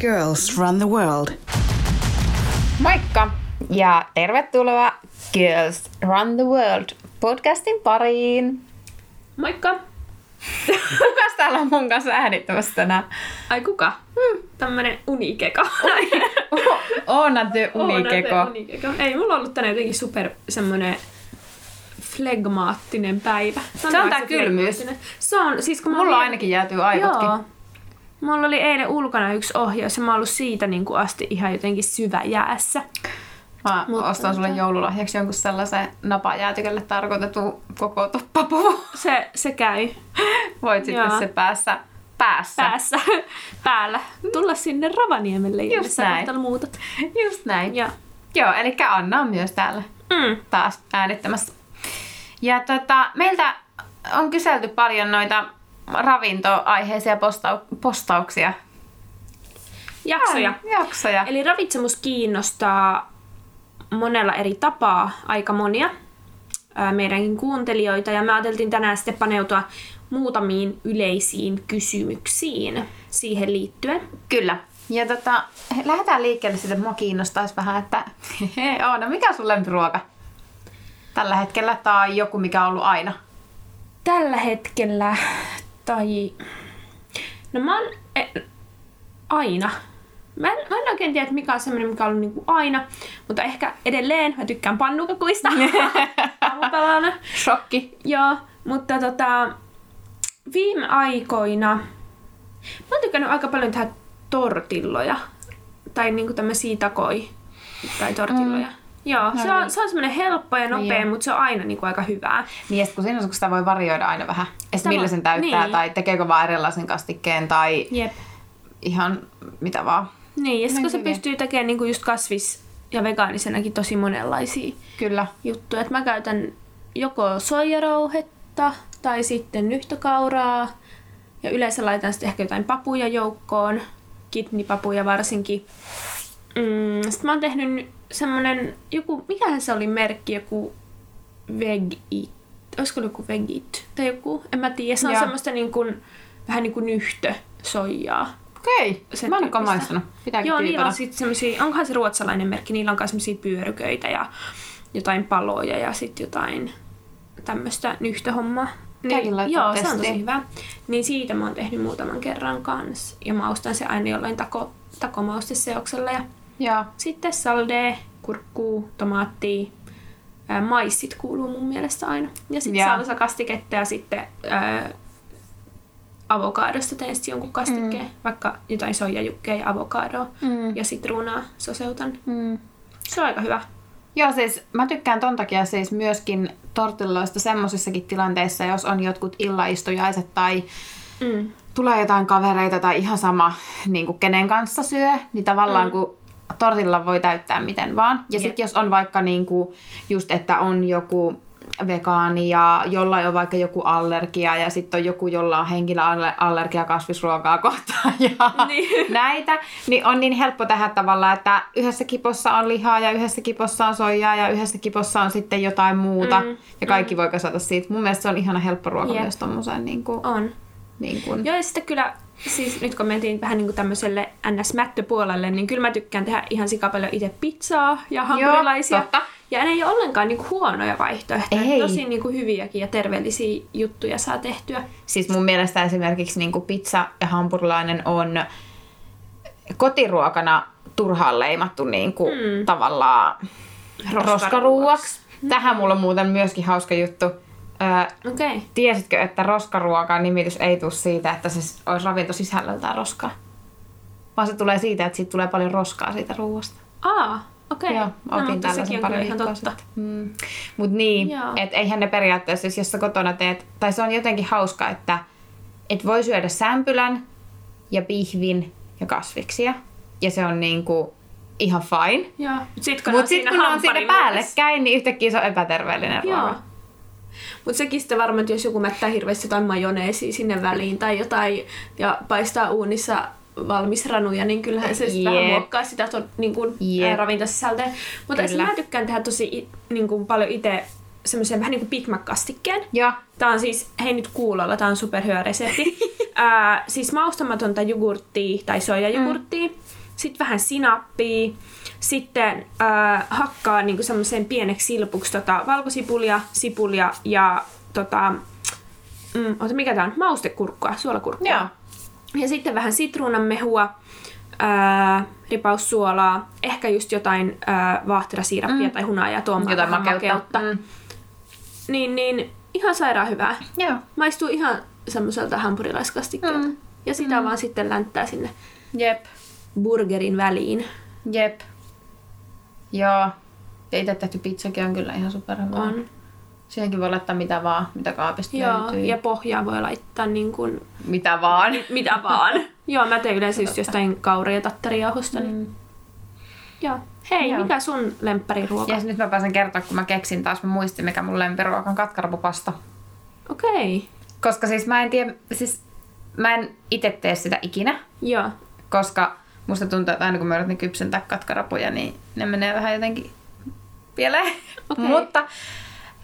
Girls Run the World. Moikka ja tervetuloa Girls Run the World podcastin pariin. Moikka! Kukas täällä on mun kanssa äänittämässä tänään? Ai kuka? Hmm. Tämmönen unikeko. Unikeko. Oonate unikeko. Ei, mulla on ollut tänään jotenkin super semmonen flegmaattinen päivä. Se on tää vaikka kylmyys. flegmaattinen. Se on, siis kun mä Mulla olin- ainakin jäätyy aivotkin. Joo. Mulla oli eilen ulkona yksi ohjaus ja mä oon ollut siitä niin kuin asti ihan jotenkin syvä jäässä. Mä Mutta ostan sulle joululahjaksi jonkun sellaisen napajäätikölle tarkoitetun koko toppapuvun. Se, se käy Voit sitten Joo. se päässä, päässä. päässä, päällä. Tulla sinne Ravaniemelle, jos kohta muutat. Just näin. Ja. Joo, eli Anna on myös täällä Mm. taas äänittämässä. Ja tota, meiltä on kyselty paljon noita ravintoaiheisia postau- postauksia. Jaksoja. Jaksoja. Eli ravitsemus kiinnostaa monella eri tapaa aika monia ää, meidänkin kuuntelijoita ja me ajateltiin tänään sitten paneutua muutamiin yleisiin kysymyksiin siihen liittyen. Kyllä. Ja tota, lähdetään liikkeelle siitä, että mua kiinnostaisi vähän, että hei Oona, mikä on sun lempiruoka tällä hetkellä tai joku, mikä on ollut aina? Tällä hetkellä, tai... No mä oon e, aina. Mä en, mä en oikein tiedä, mikä on semmoinen, mikä on ollut niinku aina, mutta ehkä edelleen mä tykkään pannukakuista aamupalana. Shokki. Joo, mutta tota, viime aikoina mä oon tykännyt aika paljon tehdä tortilloja. Tai niinku tämmösiä takoi tai tortilloja. Mm. Joo, se on, se on semmoinen helppo ja nopea, Joo. mutta se on aina niinku aika hyvää. Niin, ja kun siinä on, kun sitä voi varioida aina vähän, että Sitä millä sen täyttää, niin. tai tekeekö vaan erilaisen kastikkeen, tai Jep. ihan mitä vaan. Niin, ja sitten kun se pystyy tekemään niinku just kasvis- ja vegaanisenakin tosi monenlaisia Kyllä. juttuja. Et mä käytän joko soijarouhetta tai sitten nyhtökauraa. Ja yleensä laitan sitten ehkä jotain papuja joukkoon, kidneypapuja varsinkin. Mm, sitten mä oon tehnyt ny- semmonen, joku, mikähän se oli merkki, joku vegit, olisiko joku vegit tai joku, en mä tiedä. Se on Joo. semmoista niin kuin, vähän niin kuin nyhtö soijaa. Okei, Sen mä en olekaan maistanut. Pitääkin Joo, niillä on sitten semmosia, onkohan se ruotsalainen merkki, niillä on myös semmosia pyöryköitä ja jotain paloja ja sitten jotain tämmöistä nyhtöhommaa. Laittaa joo, se on tosi hyvä. Niin siitä mä oon tehnyt muutaman kerran kanssa. Ja maustan se aina jollain tako, takomausteseoksella. Ja Joo. sitten salde, kurkkuu, tomaattia, ää, maissit kuuluu mun mielestä aina. Ja sitten Joo. salsakastiketta ja sitten ää, avokaadosta teen sitten jonkun kastikkeen, mm. vaikka jotain soijajukkeja ja avokadoa Mm. ja sitruunaa soseutan. Mm. Se on aika hyvä. Joo, siis mä tykkään ton takia siis myöskin tortilloista semmosissakin tilanteissa, jos on jotkut illaistujaiset tai Mm. tulee jotain kavereita tai ihan sama niin kuin kenen kanssa syö, niin tavallaan mm. kun tortilla voi täyttää miten vaan. Ja sitten jos on vaikka niin kuin just, että on joku vegaani ja jollain on vaikka joku allergia ja sitten on joku, jolla on henkilöallergia kasvisruokaa kohtaan ja Niin. näitä, niin on niin helppo tehdä tavallaan, että yhdessä kipossa on lihaa ja yhdessä kipossa on soijaa ja yhdessä kipossa on sitten jotain muuta Mm, ja kaikki voi kasata siitä. Mun mielestä se on ihana helppo ruoka Jep. myös tommoseen niin kuin, On. niin kuin, Joo, ja sitten kyllä, siis nyt kun mentiin vähän niin kuin tämmöiselle ns-mättöpuolelle, niin kyllä mä tykkään tehdä ihan sikapaljon itse pizzaa ja hampurilaisia. totta. Ja ne ei ole ollenkaan niin kuin huonoja vaihtoehtoja. Ei. Tosi niin kuin hyviäkin ja terveellisiä juttuja saa tehtyä. Siis mun mielestä esimerkiksi niin pizza ja hampurilainen on kotiruokana turhaan leimattu niin kuin Mm. tavallaan Roskaruuaksi. roskaruuaksi. Tähän mulla on muuten myöskin hauska juttu. Öö. Okay. tiesitkö, että roskaruokan nimitys ei tule siitä, että se olisi ravinto sisällöltään roskaa? Vaan se tulee siitä, että siitä tulee paljon roskaa siitä ruoasta. Aa, okei. Joo, no, opin mutta tällaisen pari viikkoa totta. sitten. Mm. Mut niin, Joo. että eihän ne periaatteessa, siis jos sä kotona teet, tai se on jotenkin hauska, että et voi syödä sämpylän ja pihvin ja kasviksia. Ja se on niinku ihan fine. Joo. Sitten kun, Mutta sitten kun on siinä päällekkäin, niin yhtäkkiä se on epäterveellinen Joo. ruoka. Mutta sekin sitten varmaan, että jos joku mättää hirveästi jotain majoneesia sinne väliin tai jotain ja paistaa uunissa valmis ranuja, niin kyllähän se sitten vähän muokkaa sitä to, niin kuin, Jep. ää, ravintosisältöä. Mutta mä tykkään tehdä tosi niin kuin, paljon itse semmoisen vähän niin kuin Big Mac-kastikkeen. Joo. Tää on siis, hei nyt kuulolla, tää on superhyvä resepti. Ää, siis maustamatonta jogurttia tai soijajogurttia. Mm. Sitten vähän sinappia, sitten äh, hakkaa niinku semmoisen pieneksi silpuksi tota, valkosipulia, sipulia ja tota, mm, ota, mikä tää on? Maustekurkkua, suolakurkkua. Joo. Ja sitten vähän sitruunanmehua, ää, ripaus suolaa, ehkä just jotain ää, vaahterasiirappia mm. tai hunajaa tuomaan Jotain vähän makeutta. Mm. Niin, niin ihan sairaan hyvää. Joo. Maistuu ihan semmoiselta hampurilaiskastikkeelta. Mm. Ja sitä mm. vaan sitten länttää sinne Jep. Burgerin väliin. Jep. Joo. Ja itse tehty pizzakin on kyllä ihan superhyvä. On. Siihenkin voi laittaa mitä vaan, mitä kaapista Joo, löytyy. ja pohjaa voi laittaa niin kuin Mitä vaan. mitä vaan. Joo, mä teen yleensä just jostain kaura- ja tattarijauhosta. Niin. Mm. Joo. Hei, Joo. mikä sun lemppariruoka? Ja nyt mä pääsen kertoa, kun mä keksin taas, mä muistin, mikä mun lempiruoka on katkarapupasta. Okei. Okay. Koska siis mä en tiedä, siis mä en itse tee sitä ikinä, Joo. koska musta tuntuu, että aina kun mä yritän kypsentää katkarapuja, niin ne menee vähän jotenkin pieleen. Okei. Mutta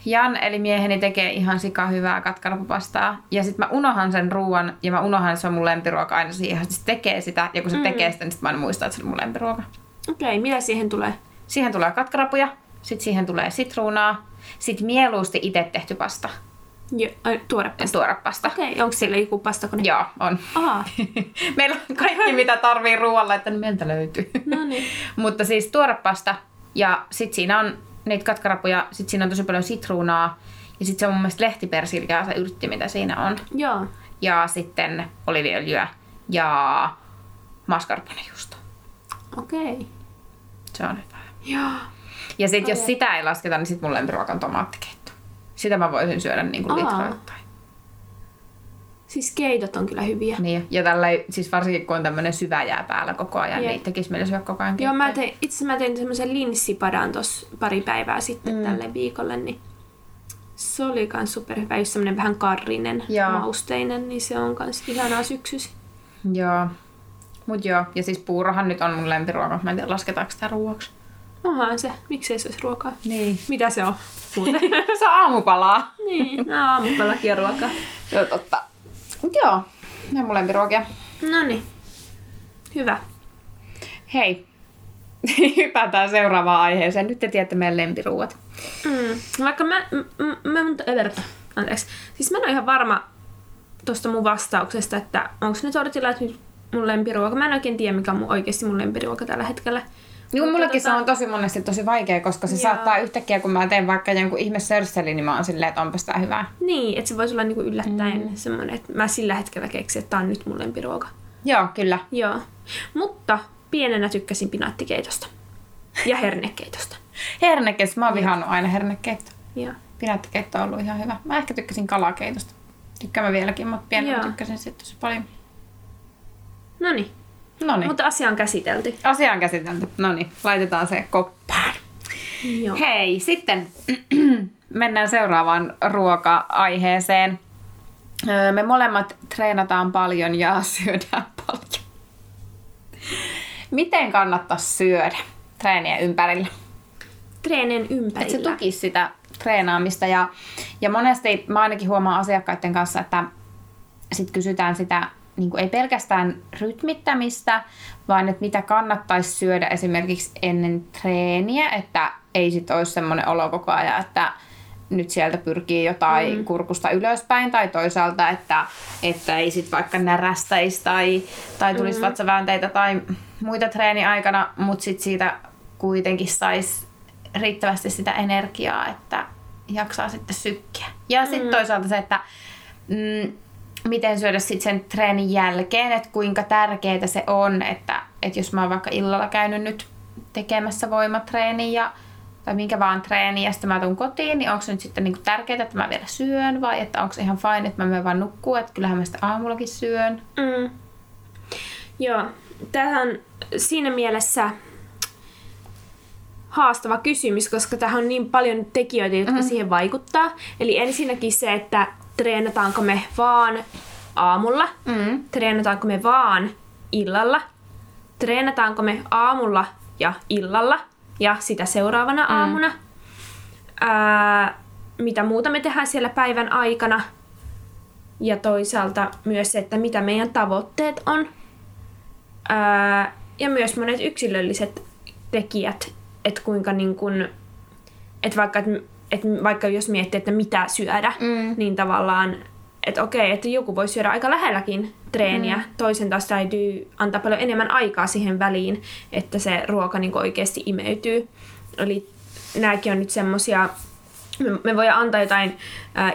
Jan, eli mieheni, tekee ihan sika hyvää katkarapupastaa. Ja sitten mä unohan sen ruoan, ja mä unohan, että se on mun lempiruoka aina siihen. Se tekee sitä, ja kun se mm. tekee sitä, niin sit mä aina muistan, että se on mun lempiruoka. Okei, okay, mitä siihen tulee? Siihen tulee katkarapuja, sitten siihen tulee sitruunaa, sitten mieluusti itse tehty pasta, Jo, ai, tuore pasta. tuore pasta. Okei, okay, onko siellä joku pastakone? Joo, on. Aha, Meillä on kaikki, mitä tarvii ruoalla, että meiltä löytyy. no niin. Mutta siis tuorepasta ja sitten siinä on niitä katkarapuja, sitten siinä on tosi paljon sitruunaa ja sitten se on mun mielestä lehtipersilkää se yrtti, mitä siinä on. Joo. Ja sitten oliviöljyä ja mascarponejuusto. Okei. Okay. Se on hyvä. Joo. Ja sitten jos sitä ei lasketa, niin sitten mun lempiruoka on tomaattikeitto. Sitä mä voisin syödä niin kuin litroittain. Siis keitot on kyllä hyviä. Niin, ja tällä siis varsinkin kun on tämmöinen syvä jää päällä koko ajan, Jep. niin tekisi meillä syödä koko ajan Joo, mä tein, itse mä tein semmoisen linssipadan tossa pari päivää sitten mm. tälle viikolle, niin se oli kans superhyvä, just semmonen vähän karrinen, Joo. mausteinen, niin se on kans ihanaa syksysi. Joo. Mut joo, ja siis puurohan nyt on mun lempiruoka. Mä en tiedä, lasketaanko sitä ruoaksi. Onhan se, miksei se olisi ruokaa. Niin. Mitä se on? Se on aamupalaa. niin, no aamupalakin on ruokaa. Joo, totta. Mut joo, ne on mun lempiruokia. No niin, hyvä. Hei, hypätään seuraavaan aiheeseen. Nyt te tiedätte meidän lempiruuat. Mm. Vaikka mä, m- m- mä mutta, anteeksi. Siis mä en ole ihan varma tuosta mun vastauksesta, että onko ne tortillat nyt mun lempiruoka. Mä en oikein tiedä, mikä on mun, oikeasti mun lempiruoka tällä hetkellä. Joo, mullekin se tota- on tosi monesti tosi vaikea, koska se Joo. saattaa yhtäkkiä, kun mä teen vaikka jonkun ihme sörsselin, niin mä oon silleen, että onpas tää hyvää. Niin, että se voisi olla niinku yllättäen mm. semmoinen, että mä sillä hetkellä keksin, että tää on nyt mun lempiruoka. Joo, kyllä. Joo. Mutta pienenä tykkäsin pinaattikeitosta. Ja hernekeitosta. Hernekes, mä oon vihannut aina hernekeittoa. Joo. Pinaattikeitto on ollut ihan hyvä. Mä ehkä tykkäsin kalakeitosta. Tykkään mä vieläkin, mutta pienenä Joo. tykkäsin siitä tosi paljon. No niin. No niin. Mutta asia on käsitelty. Asia on käsitelty. No niin, laitetaan se koppaan. Joo. Hei, sitten mennään seuraavaan ruoka-aiheeseen. Öö, Me molemmat treenataan paljon ja syödään paljon. Miten kannattaisi syödä treenien ympärillä? Treenien Että se ympärillä. tukisi sitä treenaamista. Ja, ja monesti mä ainakin huomaan asiakkaiden kanssa, että sit kysytään sitä niin kuin ei pelkästään rytmittämistä, vaan että mitä kannattaisi syödä esimerkiksi ennen treeniä, että ei sit olisi semmoinen olo koko ajan, että nyt sieltä pyrkii jotain mm. kurkusta ylöspäin tai toisaalta, että, että ei sit vaikka närästäisi tai, tai tulisi mm. vatsaväänteitä tai muita treeniaikana, mutta sit siitä kuitenkin saisi riittävästi sitä energiaa, että jaksaa sitten sykkiä. Ja sitten mm. toisaalta se, että mm, miten syödä sitten sen treenin jälkeen, että kuinka tärkeää se on, että, että jos mä oon vaikka illalla käynyt nyt tekemässä voimatreeniä ja tai minkä vaan treeni ja sitten mä tuun kotiin, niin onko se nyt sitten niinku tärkeää, että mä vielä syön vai että onko se ihan fine, että mä menen vaan nukkuu, että kyllähän mä sitten aamullakin syön. Mm. Joo, tämähän on siinä mielessä haastava kysymys, koska tähän on niin paljon tekijöitä, jotka mm. siihen vaikuttaa. Eli ensinnäkin se, että treenataanko me vaan aamulla, Mm. treenataanko me vaan illalla, treenataanko me aamulla ja illalla ja sitä seuraavana mm. aamuna, ää, mitä muuta me tehdään siellä päivän aikana ja toisaalta myös se, että mitä meidän tavoitteet on. Ää, ja myös monet yksilölliset tekijät, että kuinka niin kun, että vaikka, että, että vaikka jos miettii, että mitä syödä, mm. niin tavallaan, että okei, että joku voi syödä aika lähelläkin treeniä, mm. toisen taas täytyy antaa paljon enemmän aikaa siihen väliin, että se ruoka niin oikeasti imeytyy. Eli nämäkin on nyt semmosia me, voidaan antaa jotain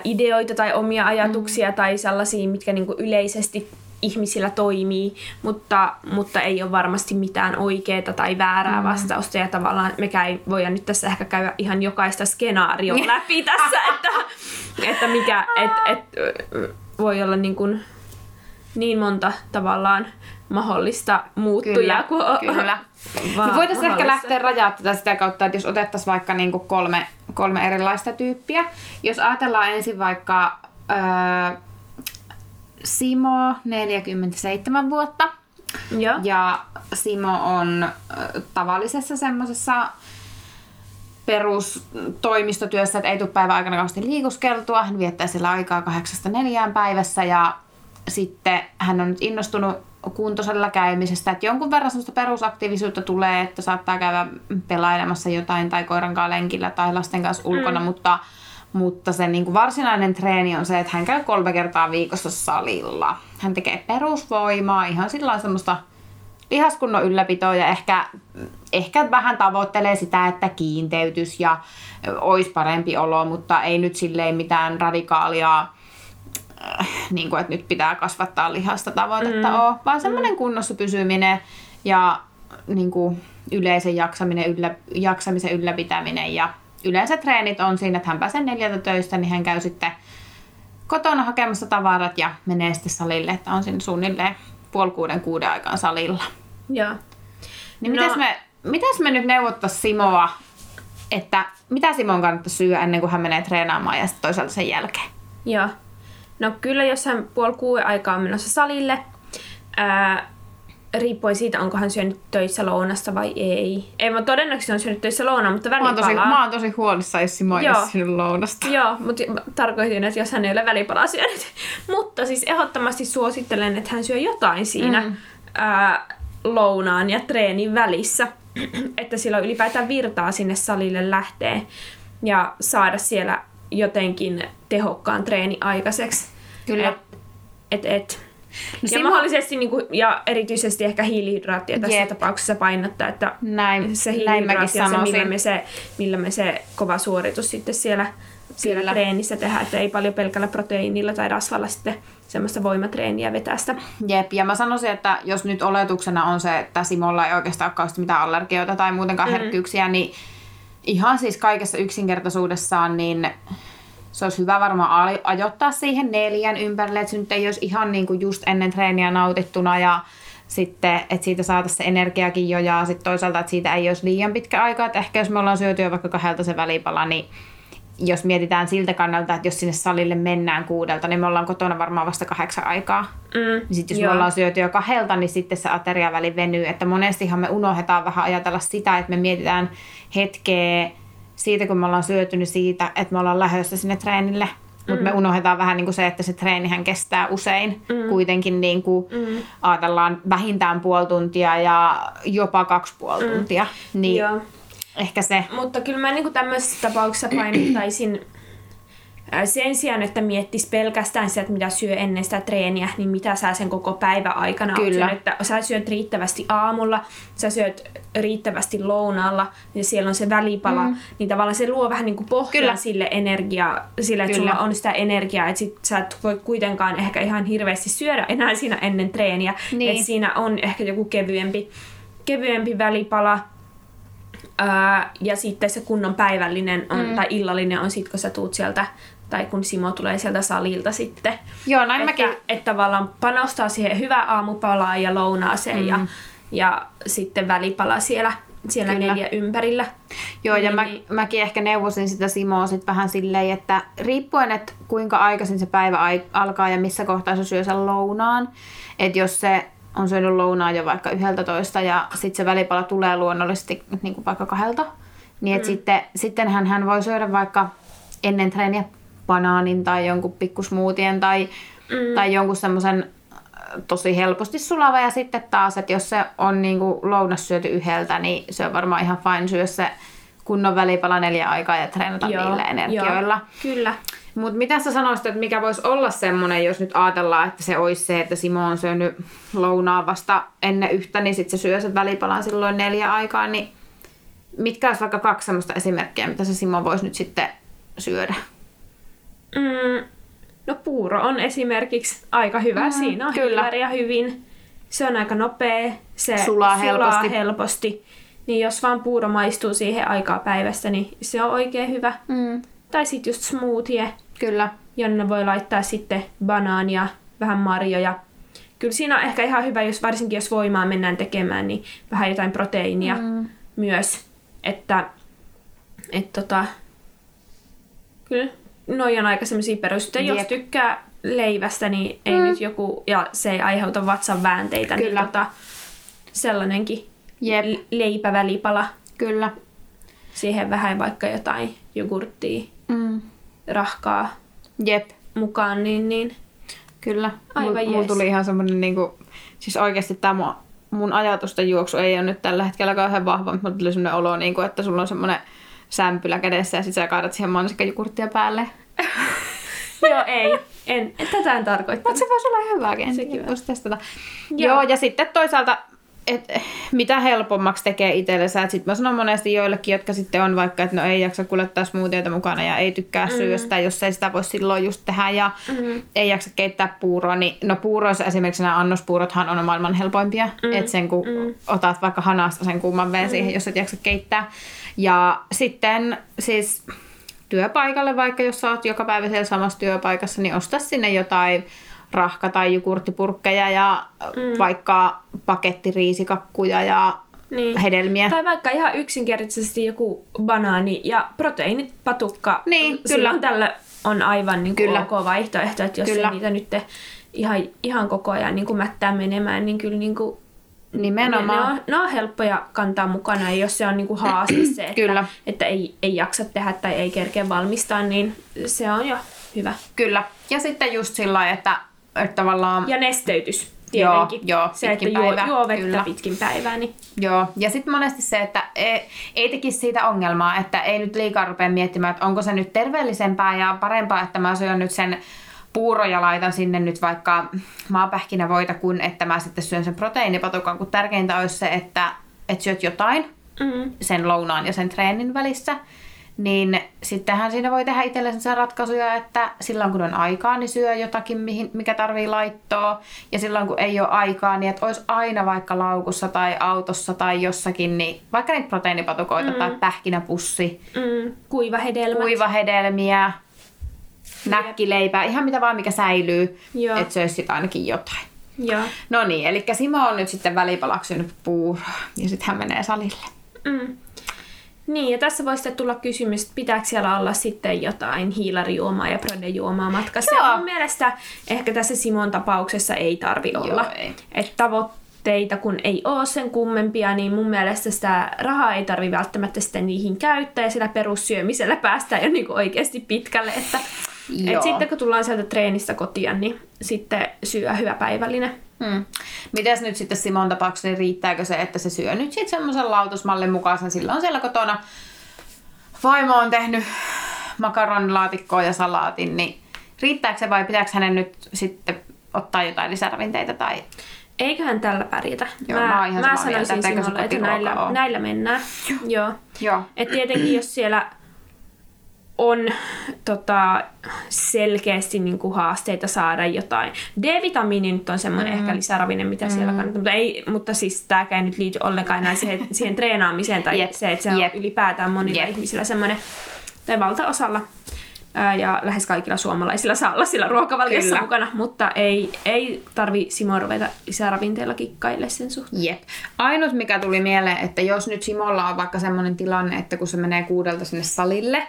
ideoita tai omia ajatuksia mm. tai sellaisia, mitkä niinku yleisesti ihmisillä toimii, mutta, mutta ei ole varmasti mitään oikeaa tai väärää mm. vastausta. Ja tavallaan mekään ei voida nyt tässä ehkä käydä ihan jokaista skenaarioa läpi tässä, että, että mikä, et, et, voi olla niin, kuin niin monta tavallaan mahdollista muuttujaa. Kyllä, kuin kyllä. Me voitaisiin ehkä lähteä rajaa tätä sitä kautta, että jos otettaisiin vaikka niin kuin kolme, kolme erilaista tyyppiä. Jos ajatellaan ensin vaikka öö, Simo, 47 vuotta. Ja, ja Simo on tavallisessa semmoisessa perustoimistotyössä, että ei tule päivän aikana kauheasti liikuskeltua. Hän viettää sillä aikaa kahdeksasta neljään päivässä ja sitten hän on nyt innostunut kuntosalilla käymisestä, että jonkun verran sellaista perusaktiivisuutta tulee, että saattaa käydä pelailemassa jotain tai koiran kanssa lenkillä tai lasten kanssa ulkona, mm. mutta, mutta se niin kuin varsinainen treeni on se, että hän käy kolme kertaa viikossa salilla. Hän tekee perusvoimaa, ihan sillä semmoista lihaskunnon ylläpitoa ja ehkä, ehkä vähän tavoittelee sitä, että kiinteytys ja olisi parempi olo, mutta ei nyt silleen mitään radikaalia Äh, niin kuin, että nyt pitää kasvattaa lihasta tavoitetta mm. ole, vaan semmoinen mm. kunnossa pysyminen ja niin kuin, yleisen jaksaminen, yllä, jaksamisen ylläpitäminen ja yleensä treenit on siinä, että hän pääsee neljältä töistä, niin hän käy sitten kotona hakemassa tavarat ja menee sitten salille, että on siinä suunnilleen puoli kuuden kuuden aikaan salilla. Joo. Niin no. mitäs, me, mitäs me nyt neuvottaisiin Simoa, että mitä Simon kannattaa syödä ennen kuin hän menee treenaamaan ja sitten toisaalta sen jälkeen? Joo. No kyllä, jos hän puoli kuuden aikaa on menossa salille, ää, riippuen siitä, onko hän syönyt töissä lounasta vai ei. Ei, mä todennäköisesti on syönyt töissä lounaa, mutta välipalaa. Mä oon tosi, mä oon tosi huolissa, jos Simo ei syönyt lounasta. Joo, mutta tarkoitin, että jos hän ei ole välipalaa syönyt. mutta siis ehdottomasti suosittelen, että hän syö jotain siinä mm. ää, lounaan ja treenin välissä. että sillä ylipäätään virtaa sinne salille lähtee ja saada siellä jotenkin tehokkaan treeni aikaiseksi. Kyllä. Et, et, et. No, ja mahdollisesti niin kuin, ja erityisesti ehkä hiilihydraattia tässä Jep. tapauksessa painottaa, että näin, se hiilihydraatti ja se millä, me se, millä me se kova suoritus sitten siellä, siellä Kyllä. treenissä tehdään, että ei paljon pelkällä proteiinilla tai rasvalla sitten semmoista voimatreeniä vetää sitä. Jep, ja mä sanoisin, että jos nyt oletuksena on se, että Simolla ei oikeastaan ole mitään allergioita tai muutenkaan mm. herkkyyksiä, niin ihan siis kaikessa yksinkertaisuudessaan, niin se olisi hyvä varmaan ajoittaa siihen neljän ympärille, että se nyt ei olisi ihan niin kuin just ennen treeniä nautittuna ja sitten, että siitä saataisiin se energiakin jo ja sitten toisaalta, että siitä ei olisi liian pitkä aika, että ehkä jos me ollaan syöty jo vaikka kahdelta se välipala, niin jos mietitään siltä kannalta, että jos sinne salille mennään kuudelta, niin me ollaan kotona varmaan vasta kahdeksan aikaa. Mm, niin sitten jos joo. me ollaan syöty jo kahdelta, niin sitten se ateriaväli venyy. Että monestihan me unohdetaan vähän ajatella sitä, että me mietitään hetkeä siitä, kun me ollaan syöty, niin siitä, että me ollaan lähdössä sinne treenille. Mutta mm. me unohdetaan vähän niin kuin se, että se treenihän kestää usein. Mm. Kuitenkin niin kuin mm. ajatellaan vähintään puoli tuntia ja jopa kaksi puoli mm. tuntia. Niin Joo ehkä se. Mutta kyllä mä niin tämmöisessä tapauksessa painottaisin sen sijaan, että miettis pelkästään sitä, että mitä syö ennen sitä treeniä, niin mitä sä sen koko päivä aikana Kyllä. Syönyt, että sä syöt riittävästi aamulla, sä syöt riittävästi lounaalla ja siellä on se välipala, mm. niin tavallaan se luo vähän niin kuin pohjaa Kyllä. sille energiaa, sille, että Kyllä. sulla on sitä energiaa, että sit sä et voi kuitenkaan ehkä ihan hirveästi syödä enää siinä ennen treeniä, niin. että siinä on ehkä joku kevyempi, kevyempi välipala, ja sitten se kunnon päivällinen on, mm. tai illallinen on sitten, kun sä tuut sieltä, tai kun Simo tulee sieltä salilta sitten. Joo, näin että, mäkin. Että tavallaan panostaa siihen hyvää aamupalaa ja lounaaseen mm. ja, ja sitten välipala siellä, siellä neljä ympärillä. Joo, ja niin, mä, niin. mäkin ehkä neuvosin sitä Simoa sit vähän silleen, että riippuen, että kuinka aikaisin se päivä alkaa ja missä kohtaa se syö sen lounaan, että jos se on syönyt lounaa jo vaikka yhdeltä toista ja sitten se välipala tulee luonnollisesti niin kuin vaikka kahdelta, niin että mm. sitten, sittenhän hän voi syödä vaikka ennen treeniä banaanin tai jonkun pikkusmuutien tai, mm. tai jonkun semmoisen tosi helposti sulava. Ja sitten taas, että jos se on niin kuin lounas syöty yhdeltä, niin se on varmaan ihan fine syö se kunnon välipala neljä aikaa ja treenata joo, niillä energioilla. Joo, kyllä. Mutta mitä sä sanoisit, että mikä voisi olla semmoinen, jos nyt ajatellaan, että se olisi se, että Simo on syönyt lounaa vasta ennen yhtä, niin sitten se syö sen välipalan silloin neljä aikaa, niin mitkä olisi vaikka kaksi semmoista esimerkkiä, mitä se Simo voisi nyt sitten syödä? Mm, no puuro on esimerkiksi aika hyvä. Mm, Siinä on kyllä. hyvin. Se on aika nopea. Se sulaa, sulaa helposti. helposti. Niin jos vaan puuro maistuu siihen aikaa päivästä, niin se on oikein hyvä. Mm. Tai sitten just smoothie. Kyllä. Jonne voi laittaa sitten banaania, vähän marjoja. Kyllä siinä on ehkä ihan hyvä, jos varsinkin jos voimaa mennään tekemään, niin vähän jotain proteiinia mm. myös. Että et tota, kyllä noi on aika semmoisia perusteita. Jos tykkää leivästä, niin ei mm. nyt joku, ja se ei aiheuta vatsan väänteitä, niin kyllä. niin tota, sellainenkin Jep. leipävälipala. Kyllä. Siihen vähän vaikka jotain jogurttia, mm. rahkaa Jep. mukaan, niin, niin Kyllä. Aivan mul tuli ihan semmoinen, niin kuin, siis oikeasti tämä mun ajatusten juoksu ei ole nyt tällä hetkellä kauhean vahva, mutta mulla tuli semmoinen olo, niin kuin, että sulla on semmoinen sämpylä kädessä ja sitten sä kaadat siihen mansikkajogurttia päälle. Joo, ei. En, tätä en tarkoittanut. Mutta se voisi olla hyvääkin. Sekin voisi testata. Joo. Joo, ja sitten toisaalta et, mitä helpommaksi tekee itsellensä. Sitten mä sanon monesti joillekin, jotka sitten on vaikka, että no ei jaksa kuljettaa smoothieita mukana ja ei tykkää mm. syödä sitä, jos ei sitä voi silloin just tehdä ja mm. ei jaksa keittää puuroa. Niin, no puuroissa esimerkiksi nämä annospuurothan on maailman helpoimpia. Mm. Että sen kun mm. otat vaikka hanasta sen kuuman veen mm. siihen, jos et jaksa keittää. Ja sitten siis työpaikalle, vaikka jos sä oot joka päivä siellä samassa työpaikassa, niin osta sinne jotain rahka- tai jogurttipurkkeja ja mm. vaikka pakettiriisikakkuja ja niin. hedelmiä. Tai vaikka ihan yksinkertaisesti joku banaani ja proteiinipatukka. Niin, kyllä. tällä on aivan niin kuin kyllä. ok vaihtoehto, että jos kyllä. niitä nyt ihan, ihan koko ajan niin kuin mättää menemään, niin kyllä niin kuin Nimenomaan. Ne, ne, on, ne on helppoja kantaa mukana, ja jos se on niinku haaste se, että, Kyllä. että ei, ei jaksa tehdä tai ei kerkeä valmistaa, niin se on jo hyvä. Kyllä. Ja sitten just sillä että, että tavallaan... Ja nesteytys tietenkin. Joo, joo se, että juo, juo vettä kyllä. pitkin päivää. Niin... Joo, ja sitten monesti se, että ei, ei tekisi siitä ongelmaa, että ei nyt liikaa rupea miettimään, että onko se nyt terveellisempää ja parempaa, että mä syön nyt sen puuro ja laitan sinne nyt vaikka maapähkinävoita, kun että mä sitten syön sen proteiinipatukan, kun tärkeintä olisi se, että, että syöt jotain mm. sen lounaan ja sen treenin välissä. Niin sittenhän siinä voi tehdä itsellensä ratkaisuja, että silloin kun on aikaa, niin syö jotakin, mikä tarvii laittoa. Ja silloin kun ei ole aikaa, niin että olisi aina vaikka laukussa tai autossa tai jossakin, niin vaikka niitä proteiinipatukoita mm. tai pähkinäpussi. Mm. Kuivahedelmät. Kuivahedelmiä näkkileipää, ihan mitä vaan mikä säilyy, että söisi sitten ainakin jotain. Joo. No niin, eli Simo on nyt sitten välipalaksynyt puuroa ja sitten hän menee salille. Mm. Niin, ja tässä voisi tulla kysymys, että pitääkö siellä olla sitten jotain hiilarijuomaa ja prodejuomaa matkassa. Joo. Ja mun mielestä ehkä tässä Simon tapauksessa ei tarvi olla. Joo, ei. Että tavoitteita kun ei ole sen kummempia, niin mun mielestä sitä rahaa ei tarvi välttämättä sitten niihin käyttää ja sillä perussyömisellä päästään jo niinku oikeasti pitkälle. Että et sitten kun tullaan sieltä treenistä kotiin, niin sitten syö hyvä päivällinen. Hmm. Mites nyt sitten Simon tapauksessa, niin riittääkö se, että se syö nyt sitten semmoisen lautusmallin mukaisen, sillä on siellä kotona vaimo on tehnyt makaronilaatikkoa ja salaatin, niin riittääkö se vai pitääkö hänen nyt sitten ottaa jotain lisäravinteita tai... Eiköhän tällä pärjätä. Joo, mä, mä, mä sanoisin Simolle, että näillä, näillä mennään. Joo. Joo. Et tietenkin jos siellä on tota, selkeästi niin kuin haasteita saada jotain. D-vitamiini nyt on semmoinen mm. ehkä lisäravinne, mitä mm. siellä kannattaa, mutta, ei, mutta siis tämäkään ei nyt liity ollenkaan enää siihen, siihen treenaamiseen tai yep. se, että se yep. on ylipäätään monilla yep. ihmisillä semmoinen, tai valtaosalla ja lähes kaikilla suomalaisilla saa olla sillä ruokavaliossa Kyllä. mukana, mutta ei, ei tarvi Simo ruveta lisäravinteilla kikkaille sen suhteen. Jep. Ainut mikä tuli mieleen, että jos nyt Simolla on vaikka semmoinen tilanne, että kun se menee kuudelta sinne salille,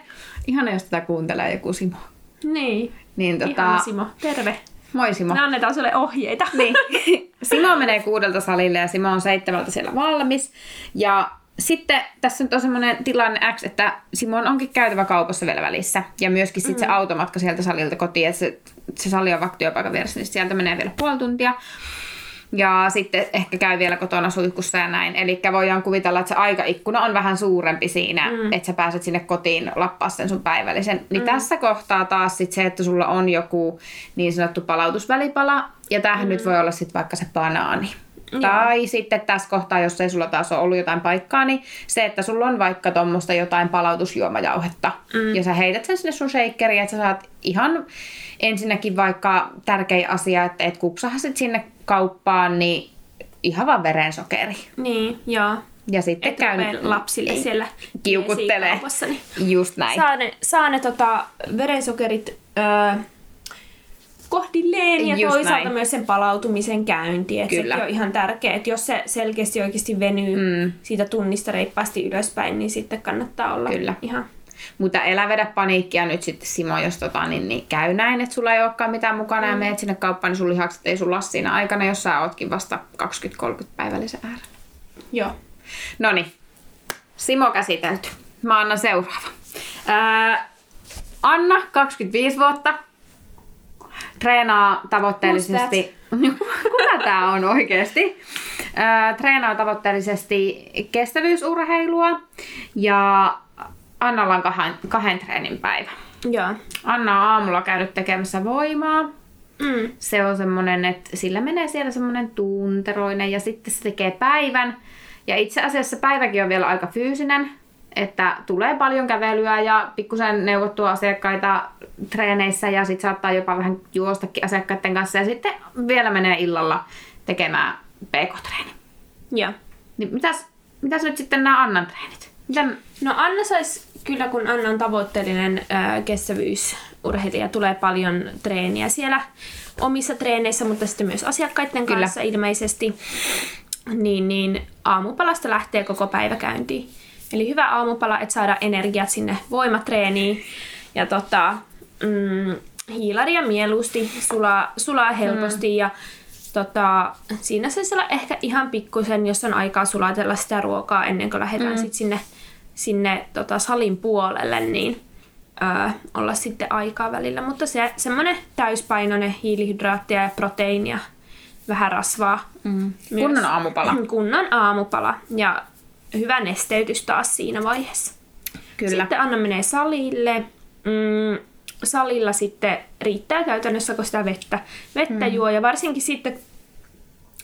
ihan jos tätä kuuntelee joku Simo. Niin, niin tota... Ihana Simo, terve. Moi Simo. Me annetaan sulle ohjeita. Niin. Simo menee kuudelta salille ja Simo on seitsemältä siellä valmis. Ja sitten tässä nyt on semmoinen tilanne X, että Simon onkin käytävä kaupassa vielä välissä. Ja myöskin sitten mm. se automatka sieltä salilta kotiin, että se, se sali on vaikka työpaikan vieressä, niin sieltä menee vielä puoli tuntia. Ja sitten ehkä käy vielä kotona suihkussa ja näin. Eli voidaan kuvitella, että se aikaikkuna on vähän suurempi siinä, mm. että sä pääset sinne kotiin lappaa sen sun päivällisen. Niin mm. tässä kohtaa taas sit se, että sulla on joku niin sanottu palautusvälipala. Ja tämähän mm. nyt voi olla sitten vaikka se banaani. Joo. Tai sitten tässä kohtaa, jos ei sulla taas ole ollut jotain paikkaa, niin se, että sulla on vaikka tuommoista jotain palautusjuomajauhetta. Mm. Ja sä heität sen sinne sun shakeriin, että sä saat ihan ensinnäkin vaikka tärkeä asia, että et kupsahasit sinne kauppaan, niin ihan vaan verensokeri. Niin, joo. Ja sitten käyn lapsille ei, siellä kiukuttelee. Niin Just näin. Saa ne, saa ne tota, verensokerit öö, kohdilleen ja Just toisaalta näin. myös sen palautumisen käynti. Että Kyllä. on ihan tärkeä, että jos se selkeästi oikeasti venyy mm. siitä tunnista reippaasti ylöspäin, niin sitten kannattaa olla Kyllä. ihan mutta elä vedä paniikkia nyt sitten Simo, jos tota, niin, niin käy näin, että sulla ei olekaan mitään mukana mm. ja meet sinne kauppaan, niin sun lihakset ei sulla siinä aikana, jos sä ootkin vasta 20-30 päivällisen äärellä. Joo. No niin, Simo käsitelty. Mä annan seuraava. Ää, Anna, 25 vuotta, treenaa tavoitteellisesti... Kuka tää on oikeesti? Ää, treenaa tavoitteellisesti kestävyysurheilua ja Annalla on kahden, kahden treenin päivä. Joo. Anna on aamulla käynyt tekemässä voimaa. Mm. Se on semmonen, että sillä menee siellä semmonen tunteroinen ja sitten se tekee päivän. Ja itse asiassa päiväkin on vielä aika fyysinen, että tulee paljon kävelyä ja pikkusen neuvottua asiakkaita treeneissä ja sitten saattaa jopa vähän juostakin asiakkaiden kanssa ja sitten vielä menee illalla tekemään pk-treeni. Joo. Niin mitäs, mitäs nyt sitten nämä Annan treenit? No Anna saisi, kyllä kun Anna on tavoitteellinen ää, kestävyysurheilija, tulee paljon treeniä siellä omissa treeneissä, mutta sitten myös asiakkaiden kyllä. kanssa ilmeisesti, niin, niin aamupalasta lähtee koko päivä käyntiin. Eli hyvä aamupala, että saada energiat sinne voimatreeniin. Ja tota, mm, hiilaria mieluusti, sulaa, sulaa helposti mm. ja tota, siinä se olla ehkä ihan pikkusen, jos on aikaa sulatella sitä ruokaa ennen kuin lähdetään mm. sit sinne, sinne tota, salin puolelle, niin ö, olla sitten aikaa välillä. Mutta se semmoinen täyspainoinen hiilihydraattia ja proteiinia, vähän rasvaa. Mm. Kunnon aamupala. Kunnon aamupala ja hyvä nesteytys taas siinä vaiheessa. Kyllä. Sitten Anna menee salille. Mm, salilla sitten riittää käytännössä, kun sitä vettä, vettä mm. juo. Ja varsinkin sitten,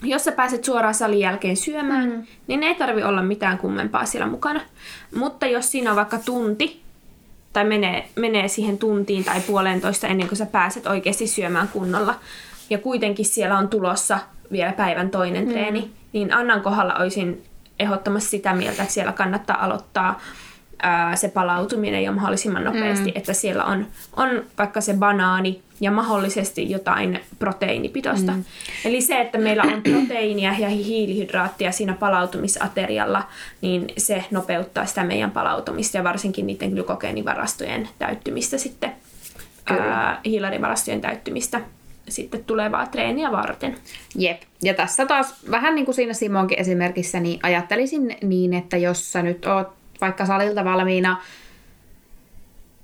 jos sä pääset suoraan salin jälkeen syömään, mm. niin ei tarvi olla mitään kummempaa siellä mukana. Mutta jos siinä on vaikka tunti, tai menee, menee siihen tuntiin tai puolentoista ennen kuin sä pääset oikeasti syömään kunnolla, ja kuitenkin siellä on tulossa vielä päivän toinen mm. treeni, niin Annan kohdalla olisin ehdottomasti sitä mieltä, että siellä kannattaa aloittaa ää, se palautuminen jo mahdollisimman nopeasti, mm. että siellä on, on vaikka se banaani ja mahdollisesti jotain proteiinipitoista. Mm. Eli se, että meillä on proteiinia ja hiilihydraattia siinä palautumisaterialla, niin se nopeuttaa sitä meidän palautumista ja varsinkin niiden glykogeenivarastojen täyttymistä sitten, ää, hiilarivarastojen täyttymistä sitten tulevaa treeniä varten. Jep. Ja tässä taas vähän niin kuin siinä Simonkin esimerkissä, niin ajattelisin niin, että jos sä nyt oot vaikka salilta valmiina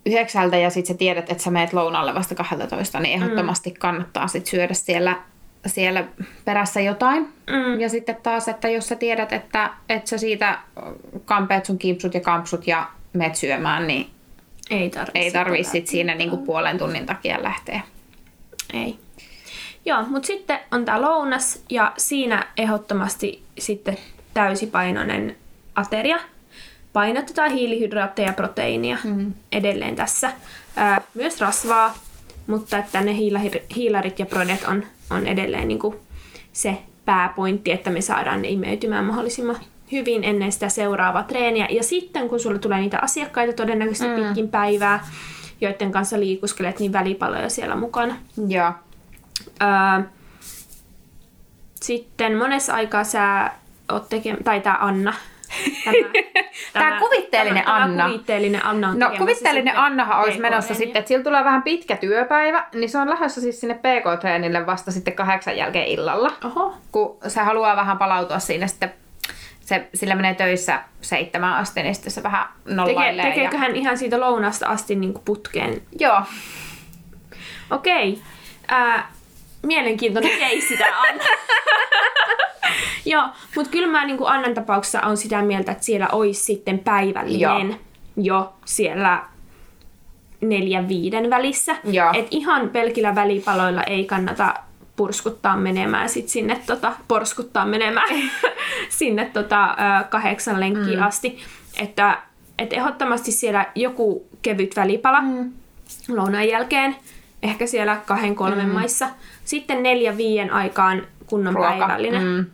yhdeksältä ja sitten sä tiedät, että sä meet lounalle vasta 12, niin ehdottomasti mm. kannattaa sit syödä siellä, siellä perässä jotain. Mm. Ja sitten taas, että jos sä tiedät, että, että sä siitä kampeet sun kimpsut ja kampsut ja meet syömään, niin ei tarvi, ei tarvi sit siinä niinku puolen tunnin takia lähteä. Ei. Joo, mutta sitten on tämä lounas ja siinä ehdottomasti sitten täysipainoinen ateria. Painotetaan hiilihydraatteja ja proteiinia mm. edelleen tässä. Ää, myös rasvaa, mutta että ne hiilarit ja prodet on, on edelleen niin kuin se pääpointti, että me saadaan ne imeytymään mahdollisimman hyvin ennen sitä seuraavaa treeniä. Ja sitten kun sulle tulee niitä asiakkaita todennäköisesti mm. pitkin päivää, joiden kanssa liikuskelet, niin välipaloja siellä mukana. Joo. Öö, sitten monessa aikaa sä oot tai tää Anna, Tämä, tämä, tämä kuvitteellinen tämä, Anna. Tämä kuvitteellinen Anna on No kuvitteellinen Annahan olisi menossa sitten, että sillä tulee vähän pitkä työpäivä, niin se on lähdössä siis sinne PK-treenille vasta sitten kahdeksan jälkeen illalla. Oho. Kun se haluaa vähän palautua siinä sitten se, sillä menee töissä seitsemän asti, niin sitten se vähän nollailee. Teke, tekeekö ja... hän ihan siitä lounasta asti niin kuin putkeen? Joo. Okei. Okay. Äh, mielenkiintoinen keissi tämä Anna. Joo, mutta kyllä mä niin kuin Annan tapauksessa on sitä mieltä, että siellä olisi sitten päivällinen Joo. jo siellä neljän viiden välissä. Joo. Et ihan pelkillä välipaloilla ei kannata purskuttaa menemään sit sinne tota, porskuttaa menemään sinne tota, kahdeksan lenkkiin mm. asti. Että et ehdottomasti siellä joku kevyt välipala mm. lounan jälkeen, ehkä siellä kahden kolmen mm. maissa. Sitten neljä viien aikaan kunnon Ruoka. päivällinen. Mm.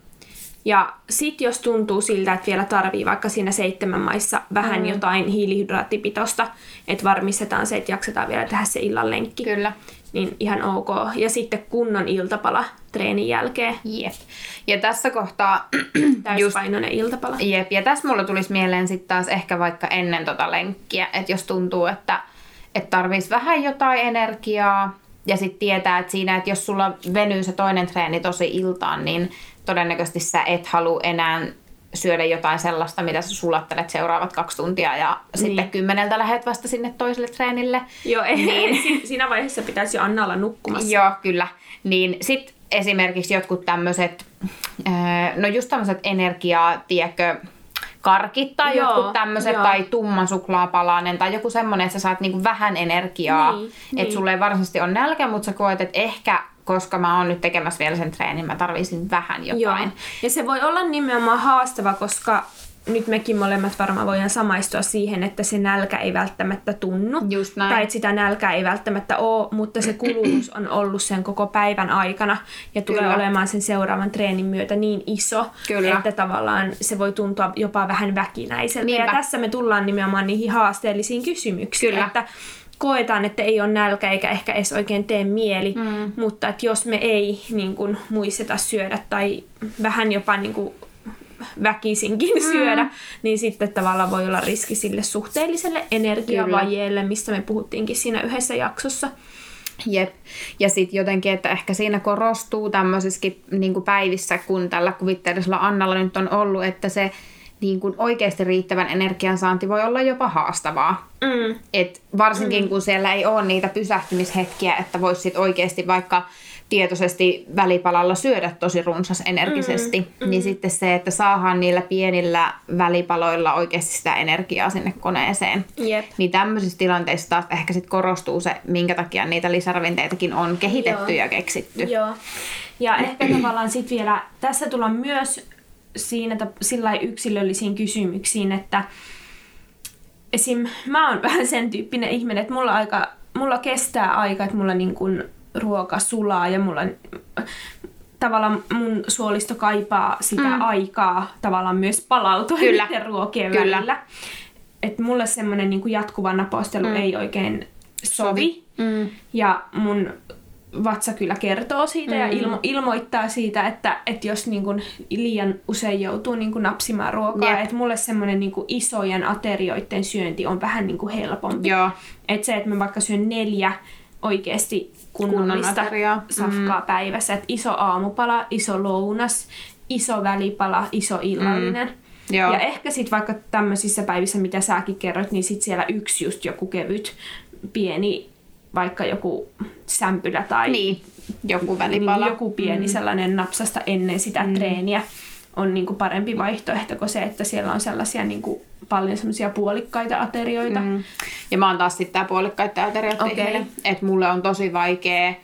Ja sit jos tuntuu siltä, että vielä tarvii vaikka siinä seitsemän maissa vähän mm. jotain hiilihydraattipitoista, että varmistetaan se, että jaksetaan vielä tehdä se illan lenkki, Kyllä. niin ihan ok. Ja sitten kunnon iltapala treenin jälkeen. Jep. Ja tässä kohtaa Täyspainoinen iltapala. Jep, ja tässä mulla tulisi mieleen sitten taas ehkä vaikka ennen tota lenkkiä, että jos tuntuu, että, että tarvitsisi vähän jotain energiaa, ja sitten tietää, että siinä, että jos sulla venyy se toinen treeni tosi iltaan, niin todennäköisesti sä et halua enää syödä jotain sellaista, mitä sä sulattelet seuraavat kaksi tuntia, ja niin. sitten kymmeneltä lähet vasta sinne toiselle treenille. Joo, niin. Si- siinä vaiheessa pitäisi jo Anna olla nukkumassa. Joo, kyllä. Niin sitten esimerkiksi jotkut tämmöiset, no just tämmöiset energiaa, tiedätkö, karkit tai Joo, jotkut tämmöiset, tai tumma suklaapalanen, tai joku semmoinen, että sä saat niinku vähän energiaa. Niin, että niin. sulle ei varsinaisesti ole nälkä, mutta sä koet, että ehkä, koska mä oon nyt tekemässä vielä sen treenin, mä tarvisin vähän jotain. Joo. Ja se voi olla nimenomaan haastava, koska nyt mekin molemmat varmaan voidaan samaistua siihen, että se nälkä ei välttämättä tunnu. Just näin. Tai että sitä nälkää ei välttämättä ole, mutta se kulutus on ollut sen koko päivän aikana ja tulee Kyllä. olemaan sen seuraavan treenin myötä niin iso, Kyllä. että tavallaan se voi tuntua jopa vähän väkinäiseltä. Niinpä. Ja tässä me tullaan nimenomaan niihin haasteellisiin kysymyksiin, Kyllä. että koetaan, että ei ole nälkä eikä ehkä edes oikein tee mieli, mm. mutta että jos me ei niin kuin, muisteta syödä tai vähän jopa niin kuin, väkisinkin mm. syödä, niin sitten tavallaan voi olla riski sille suhteelliselle energiavajeelle, mistä me puhuttiinkin siinä yhdessä jaksossa. Jep. Ja sitten jotenkin, että ehkä siinä korostuu tämmöisissäkin niin päivissä, kun tällä kuvitteellisella Annalla nyt on ollut, että se niin kuin oikeasti riittävän energiansaanti voi olla jopa haastavaa. Mm. Et varsinkin mm. kun siellä ei ole niitä pysähtymishetkiä, että voisi sit oikeasti vaikka tietoisesti välipalalla syödä tosi runsas energisesti, mm, mm. niin sitten se, että saadaan niillä pienillä välipaloilla oikeasti sitä energiaa sinne koneeseen. Jep. Niin tämmöisissä tilanteissa taas ehkä sit korostuu se, minkä takia niitä lisäravinteitakin on kehitetty Joo. ja keksitty. Joo. Ja ehkä tavallaan sitten vielä, tässä tullaan myös siinä sillä yksilöllisiin kysymyksiin, että esim. mä oon vähän sen tyyppinen ihminen, että mulla, aika, mulla kestää aika, että mulla niin kun ruoka sulaa ja mulla tavallaan mun suolisto kaipaa sitä mm. aikaa tavallaan myös palautua Kyllä. niiden ruokien Kyllä. välillä. Että mulle semmoinen niin jatkuva napostelu mm. ei oikein sovi. Mm. Ja mun vatsa kyllä kertoo siitä mm. ja ilmo- ilmoittaa siitä, että, että jos niin kun liian usein joutuu niin kun napsimaan ruokaa, Jep. että mulle semmoinen niin isojen aterioiden syönti on vähän niin kuin helpompi. Joo. Että se, että mä vaikka syön neljä oikeasti kunnollista safkaa mm. päivässä, että iso aamupala, iso lounas, iso välipala, iso illallinen. Joo. Ja ehkä sitten vaikka tämmöisissä päivissä, mitä säkin kerroit, niin sitten siellä yksi just joku kevyt, pieni, vaikka joku sämpylä tai Niin, joku välipala. niin joku pieni mm. sellainen napsasta ennen sitä mm. treeniä on niinku parempi vaihtoehto kuin se, että siellä on sellaisia niinku paljon semmoisia puolikkaita aterioita. Mm. Ja mä oon taas sitten tää puolikkaiden aterioiden Okei. ihminen. Että mulle on tosi vaikea,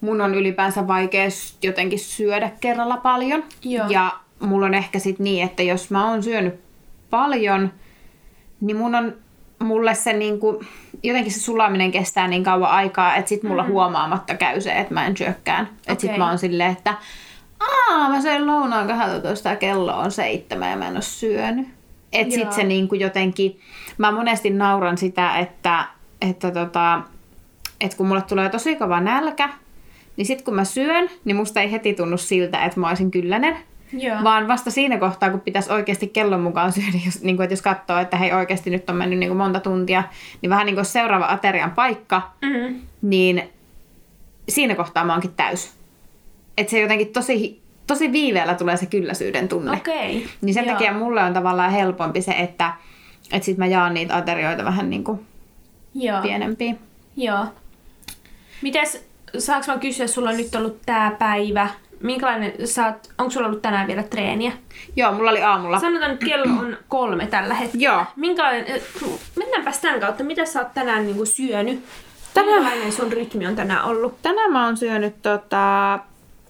mun on ylipäänsä vaikea jotenkin syödä kerralla paljon. Joo. Ja mulla on ehkä sit niin, että jos mä oon syönyt paljon, niin mun on, mulle se niinku, jotenkin se sulaminen kestää niin kauan aikaa, että sit mulla mm. huomaamatta käy se, että mä en syökkään. Että sit mä oon silleen, että aa, mä söin lounaan 12 ja kello on seitsemän ja mä en oo syönyt. Et sit se niinku jotenkin, mä monesti nauran sitä, että, että tota, että kun mulle tulee tosi kova nälkä, niin sit kun mä syön, niin musta ei heti tunnu siltä, että mä olisin kyllänen. Joo. Vaan vasta siinä kohtaa, kun pitäisi oikeasti kellon mukaan syödä, jos, niin kuin, että jos katsoo, että hei oikeasti nyt on mennyt niin kuin monta tuntia, niin vähän niin kuin seuraava aterian paikka, Mm. niin siinä kohtaa mä oonkin täys. Että se jotenkin tosi, tosi viiveellä tulee se kylläisyyden tunne. Okei. Niin sen Joo. takia mulle on tavallaan helpompi se, että, että sit mä jaan niitä aterioita vähän niin kuin Joo. pienempiin. Joo. Mites, saanko mä kysyä, sulla on nyt ollut tää päivä, minkälainen sä oot, onko sulla ollut tänään vielä treeniä? Joo, mulla oli aamulla. Sanotaan, että kello on kolme tällä hetkellä. Joo. Minkälainen, eh, mennäänpäs tämän kautta, mitä sä oot tänään niin syönyt? Tänään- Minkälainen sun rytmi on tänään ollut? Tänään mä oon syönyt tota,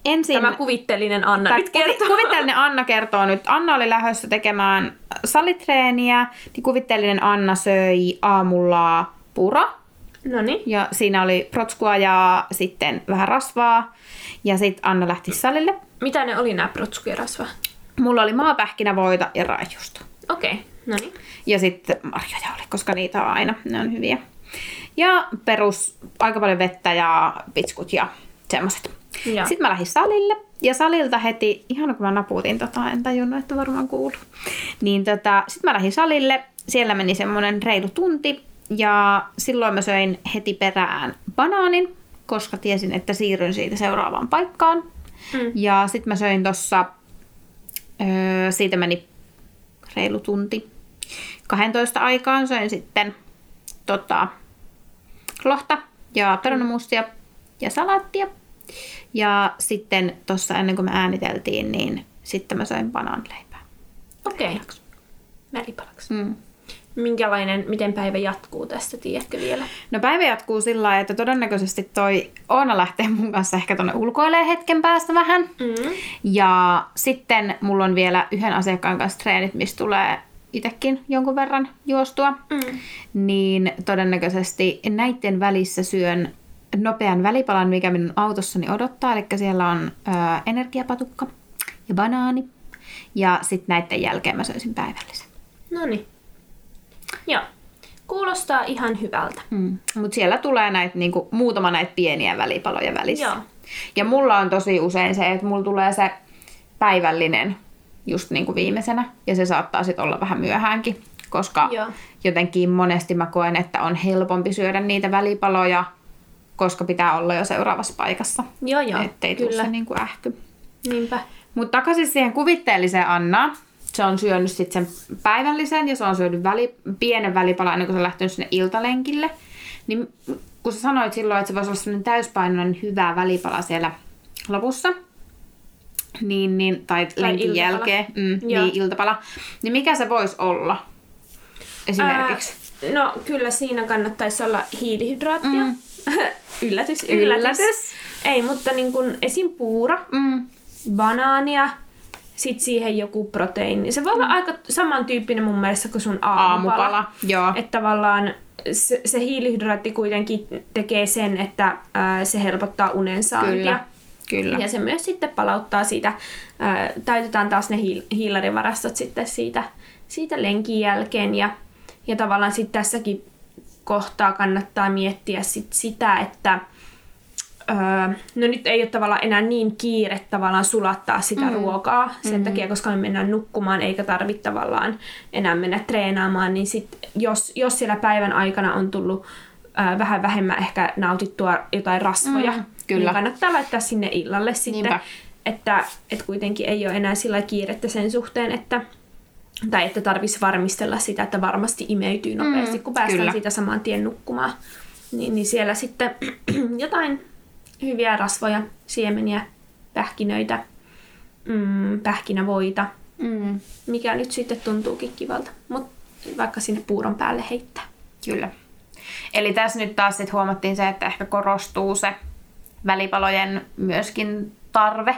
ensin... Tämä kuvitteellinen Anna Tai nyt kertoo. kuvi- Kuvitteellinen Anna kertoo nyt. Anna oli lähdössä tekemään salitreeniä, niin kuvitteellinen Anna söi aamulla pura. No niin. Ja siinä oli protskua ja sitten vähän rasvaa. Ja sitten Anna lähti salille. Mitä ne oli nämä protsku ja rasva? Mulla oli maapähkinävoita ja raajuusto. Okei, okay. no niin. Ja sitten marjoja oli, koska niitä on aina. Ne on hyviä. Ja perus, aika paljon vettä ja pitskut ja semmoset. Ja. Sitten mä lähdin salille. Ja salilta heti, ihan kun mä naputin tota, en tajunnut, että varmaan kuuluu. Niin tota, sitten mä lähdin salille. Siellä meni semmonen reilu tunti. Ja silloin mä söin heti perään banaanin, koska tiesin, että siirryn siitä seuraavaan paikkaan. Mm. Ja sitten mä söin tossa, öö, siitä meni reilu tunti. 12 aikaan söin sitten tota, lohta ja perunamustia ja salaattia. Ja sitten tuossa ennen kuin me ääniteltiin, niin sitten mä söin banaanileipää. Okei. Okay. Välipalaksi. Mm. Minkälainen, miten päivä jatkuu tästä, tiedätkö vielä? No päivä jatkuu sillä lailla, että todennäköisesti toi Oona lähtee mun kanssa ehkä tonne ulkoilee hetken päästä vähän. Mm. Ja sitten mulla on vielä yhden asiakkaan kanssa treenit, missä tulee itsekin jonkun verran juostua. Mm. Niin todennäköisesti näiden välissä syön nopean välipalan, mikä minun autossani odottaa. Eli siellä on ö, energiapatukka ja banaani. Ja sitten näiden jälkeen mä söisin päivällisen. No niin. Joo. Kuulostaa ihan hyvältä. Mm. Mutta siellä tulee näitä, niinku, muutama näitä pieniä välipaloja välissä. Joo. Ja mulla on tosi usein se, että mulla tulee se päivällinen just niinku viimeisenä. Ja se saattaa sitten olla vähän myöhäänkin. Koska Joo. jotenkin monesti mä koen, että on helpompi syödä niitä välipaloja, koska pitää olla jo seuraavassa paikassa. Joo, joo. Ettei tule Kyllä. se niinku ähky. Niinpä. Mutta takaisin siihen kuvitteelliseen Annaan. Se on syönyt sitten sen päivällisen ja se on syönyt väli, pienen välipalan ennen kuin se on lähtenyt sinne iltalenkille. Niin kun sä sanoit silloin, että se voisi olla sellainen täyspainoinen hyvä välipala siellä lopussa, niin, niin, tai, lenkin iltapala. jälkeen, mm, Joo. niin iltapala, niin mikä se voisi olla esimerkiksi? Ää, no kyllä siinä kannattaisi olla hiilihydraattia. Mm. yllätys, yllätys, Yllätys. Ei, mutta niin kun esim. puura, Mm. banaania, sit siihen joku proteiini. Se voi olla aika samantyyppinen mun mielestä kuin sun aamupala. Aamupala, joo. Että tavallaan se, se hiilihydraatti kuitenkin tekee sen, että ää, se helpottaa unen saantia. Kyllä, kyllä. Ja se myös sitten palauttaa siitä, ää, täytetään taas ne hiil- hiilarivarastot sitten siitä, siitä lenkin jälkeen. Ja, ja tavallaan sitten tässäkin kohtaa kannattaa miettiä sit sitä, että Öö, no nyt ei ole tavallaan enää niin kiire tavallaan sulattaa sitä mm. ruokaa sen mm. takia, koska me mennään nukkumaan eikä tarvitse tavallaan enää mennä treenaamaan, niin sit jos, jos siellä päivän aikana on tullut ää, vähän vähemmän ehkä nautittua jotain rasvoja, Mm, kyllä. niin kannattaa laittaa sinne illalle sitten, Niinpä. että, että kuitenkin ei ole enää sillä kiirettä sen suhteen, että tai että tarvitsisi varmistella sitä, että varmasti imeytyy nopeasti, Mm, kun päästään kyllä. siitä saman tien nukkumaan. Niin, niin siellä sitten jotain hyviä rasvoja, siemeniä, pähkinöitä, mm, pähkinävoita, Mm. mikä nyt sitten tuntuukin kivalta. Mutta vaikka sinne puuron päälle heittää. Kyllä. Eli tässä nyt taas sit huomattiin se, että ehkä korostuu se välipalojen myöskin tarve,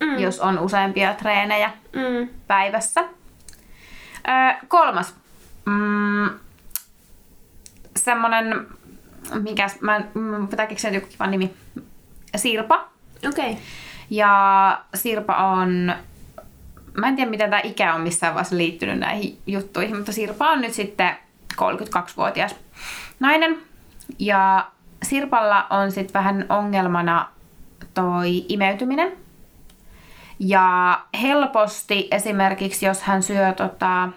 Mm. mm. jos on useampia treenejä Mm. päivässä. Öö, kolmas. Mm, semmonen, mikäs, mä, mm, pitää keksiä joku kiva nimi. Sirpa. Okei. Okay. Ja Sirpa on, mä en tiedä mitä tämä ikä on missään vaiheessa liittynyt näihin juttuihin, mutta Sirpa on nyt sitten 32-vuotias nainen. Ja Sirpalla on sitten vähän ongelmana toi imeytyminen. Ja helposti esimerkiksi, jos hän syö tota,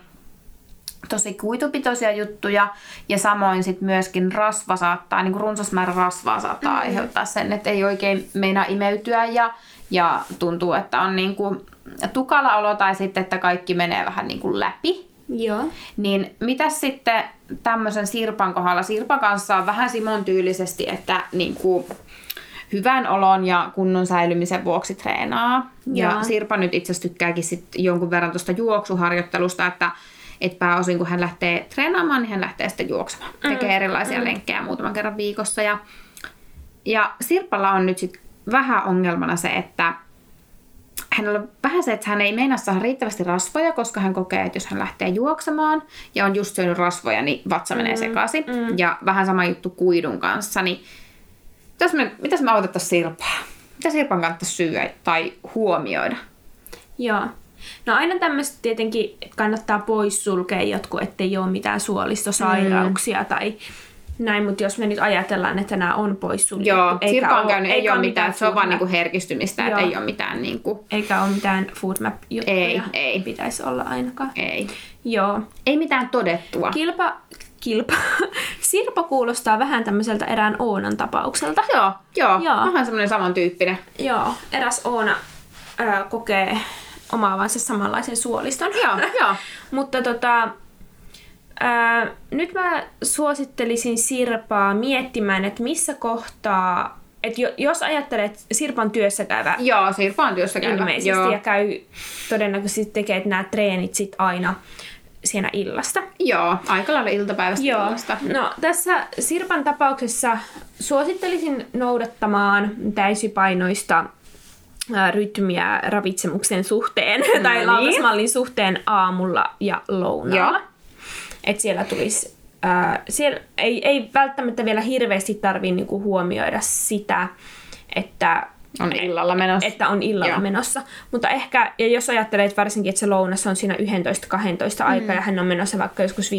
tosi kuitupitoisia juttuja ja samoin sit myöskin rasva saattaa, niin kuin runsas määrä rasvaa saattaa mm. aiheuttaa sen, että ei oikein meinaa imeytyä ja, ja tuntuu, että on niin kuin tukala olo tai sitten, että kaikki menee vähän niin kuin läpi. Joo. Niin mitä sitten tämmöisen Sirpan kohdalla? Sirpan kanssa on vähän Simon tyylisesti, että niin kuin, hyvän olon ja kunnon säilymisen vuoksi treenaa. Ja Joo. Sirpa nyt itse asiassa tykkääkin sit jonkun verran tuosta juoksuharjoittelusta, että et pääosin kun hän lähtee treenaamaan, niin hän lähtee sitten juoksemaan. Tekee erilaisia lenkkejä muutaman kerran viikossa. Ja, ja Sirpalla on nyt sitten vähän ongelmana se, että hänellä on vähän se, että hän ei meinaa saada riittävästi rasvoja, koska hän kokee, että jos hän lähtee juoksemaan ja on just syönyt rasvoja, niin vatsa menee sekaisin. Mm. Ja vähän sama juttu kuidun kanssa, niin mitäs me, mitäs me autettaisiin Sirpaa? Mitä Sirpan kannattaisi syödä tai huomioida? Joo. No aina tämmöistä tietenkin kannattaa poissulkea jotkut, ettei ole mitään suolistosairauksia mm. tai näin, mutta jos me nyt ajatellaan, että nämä on poissuljettu. Joo, eikä on käynyt, ei eikä ole mitään, se on vaan niinku herkistymistä, että ei ole mitään niinku, Eikä ole mitään food map juttuja. Ei, ei. Pitäisi olla ainakaan. ei. Joo. Ei mitään todettua. Kilpa, kilpa. Sirpa kuulostaa vähän tämmöiseltä erään Oonan tapaukselta. Joo, joo, Joo. vähän semmoinen samantyyppinen. Joo, eräs Oona ää, kokee omaavansa samanlaisen suoliston. Joo, joo. Mutta tota, ää, nyt mä suosittelisin Sirpaa miettimään, että missä kohtaa, että jo, jos ajattelet Sirpan työssä käyvä Joo, Sirpa on työssä käyvä. ilmeisesti Joo. ja käy todennäköisesti tekee nämä treenit sit aina siinä illasta. Joo, aika lailla iltapäivästä Joo. illasta. No tässä Sirpan tapauksessa suosittelisin noudattamaan täysipainoista rytmiä ravitsemuksen suhteen tai niin. lautasmallin suhteen aamulla ja lounaalla. Että siellä tulisi, ää, siellä ei, ei välttämättä vielä hirveästi tarvii niinku huomioida sitä, että On illalla menossa. että on illalla Joo. menossa. Mutta ehkä, ja jos ajattelet varsinkin, että se lounas on siinä 11-12 mm. aikaa ja hän on menossa vaikka joskus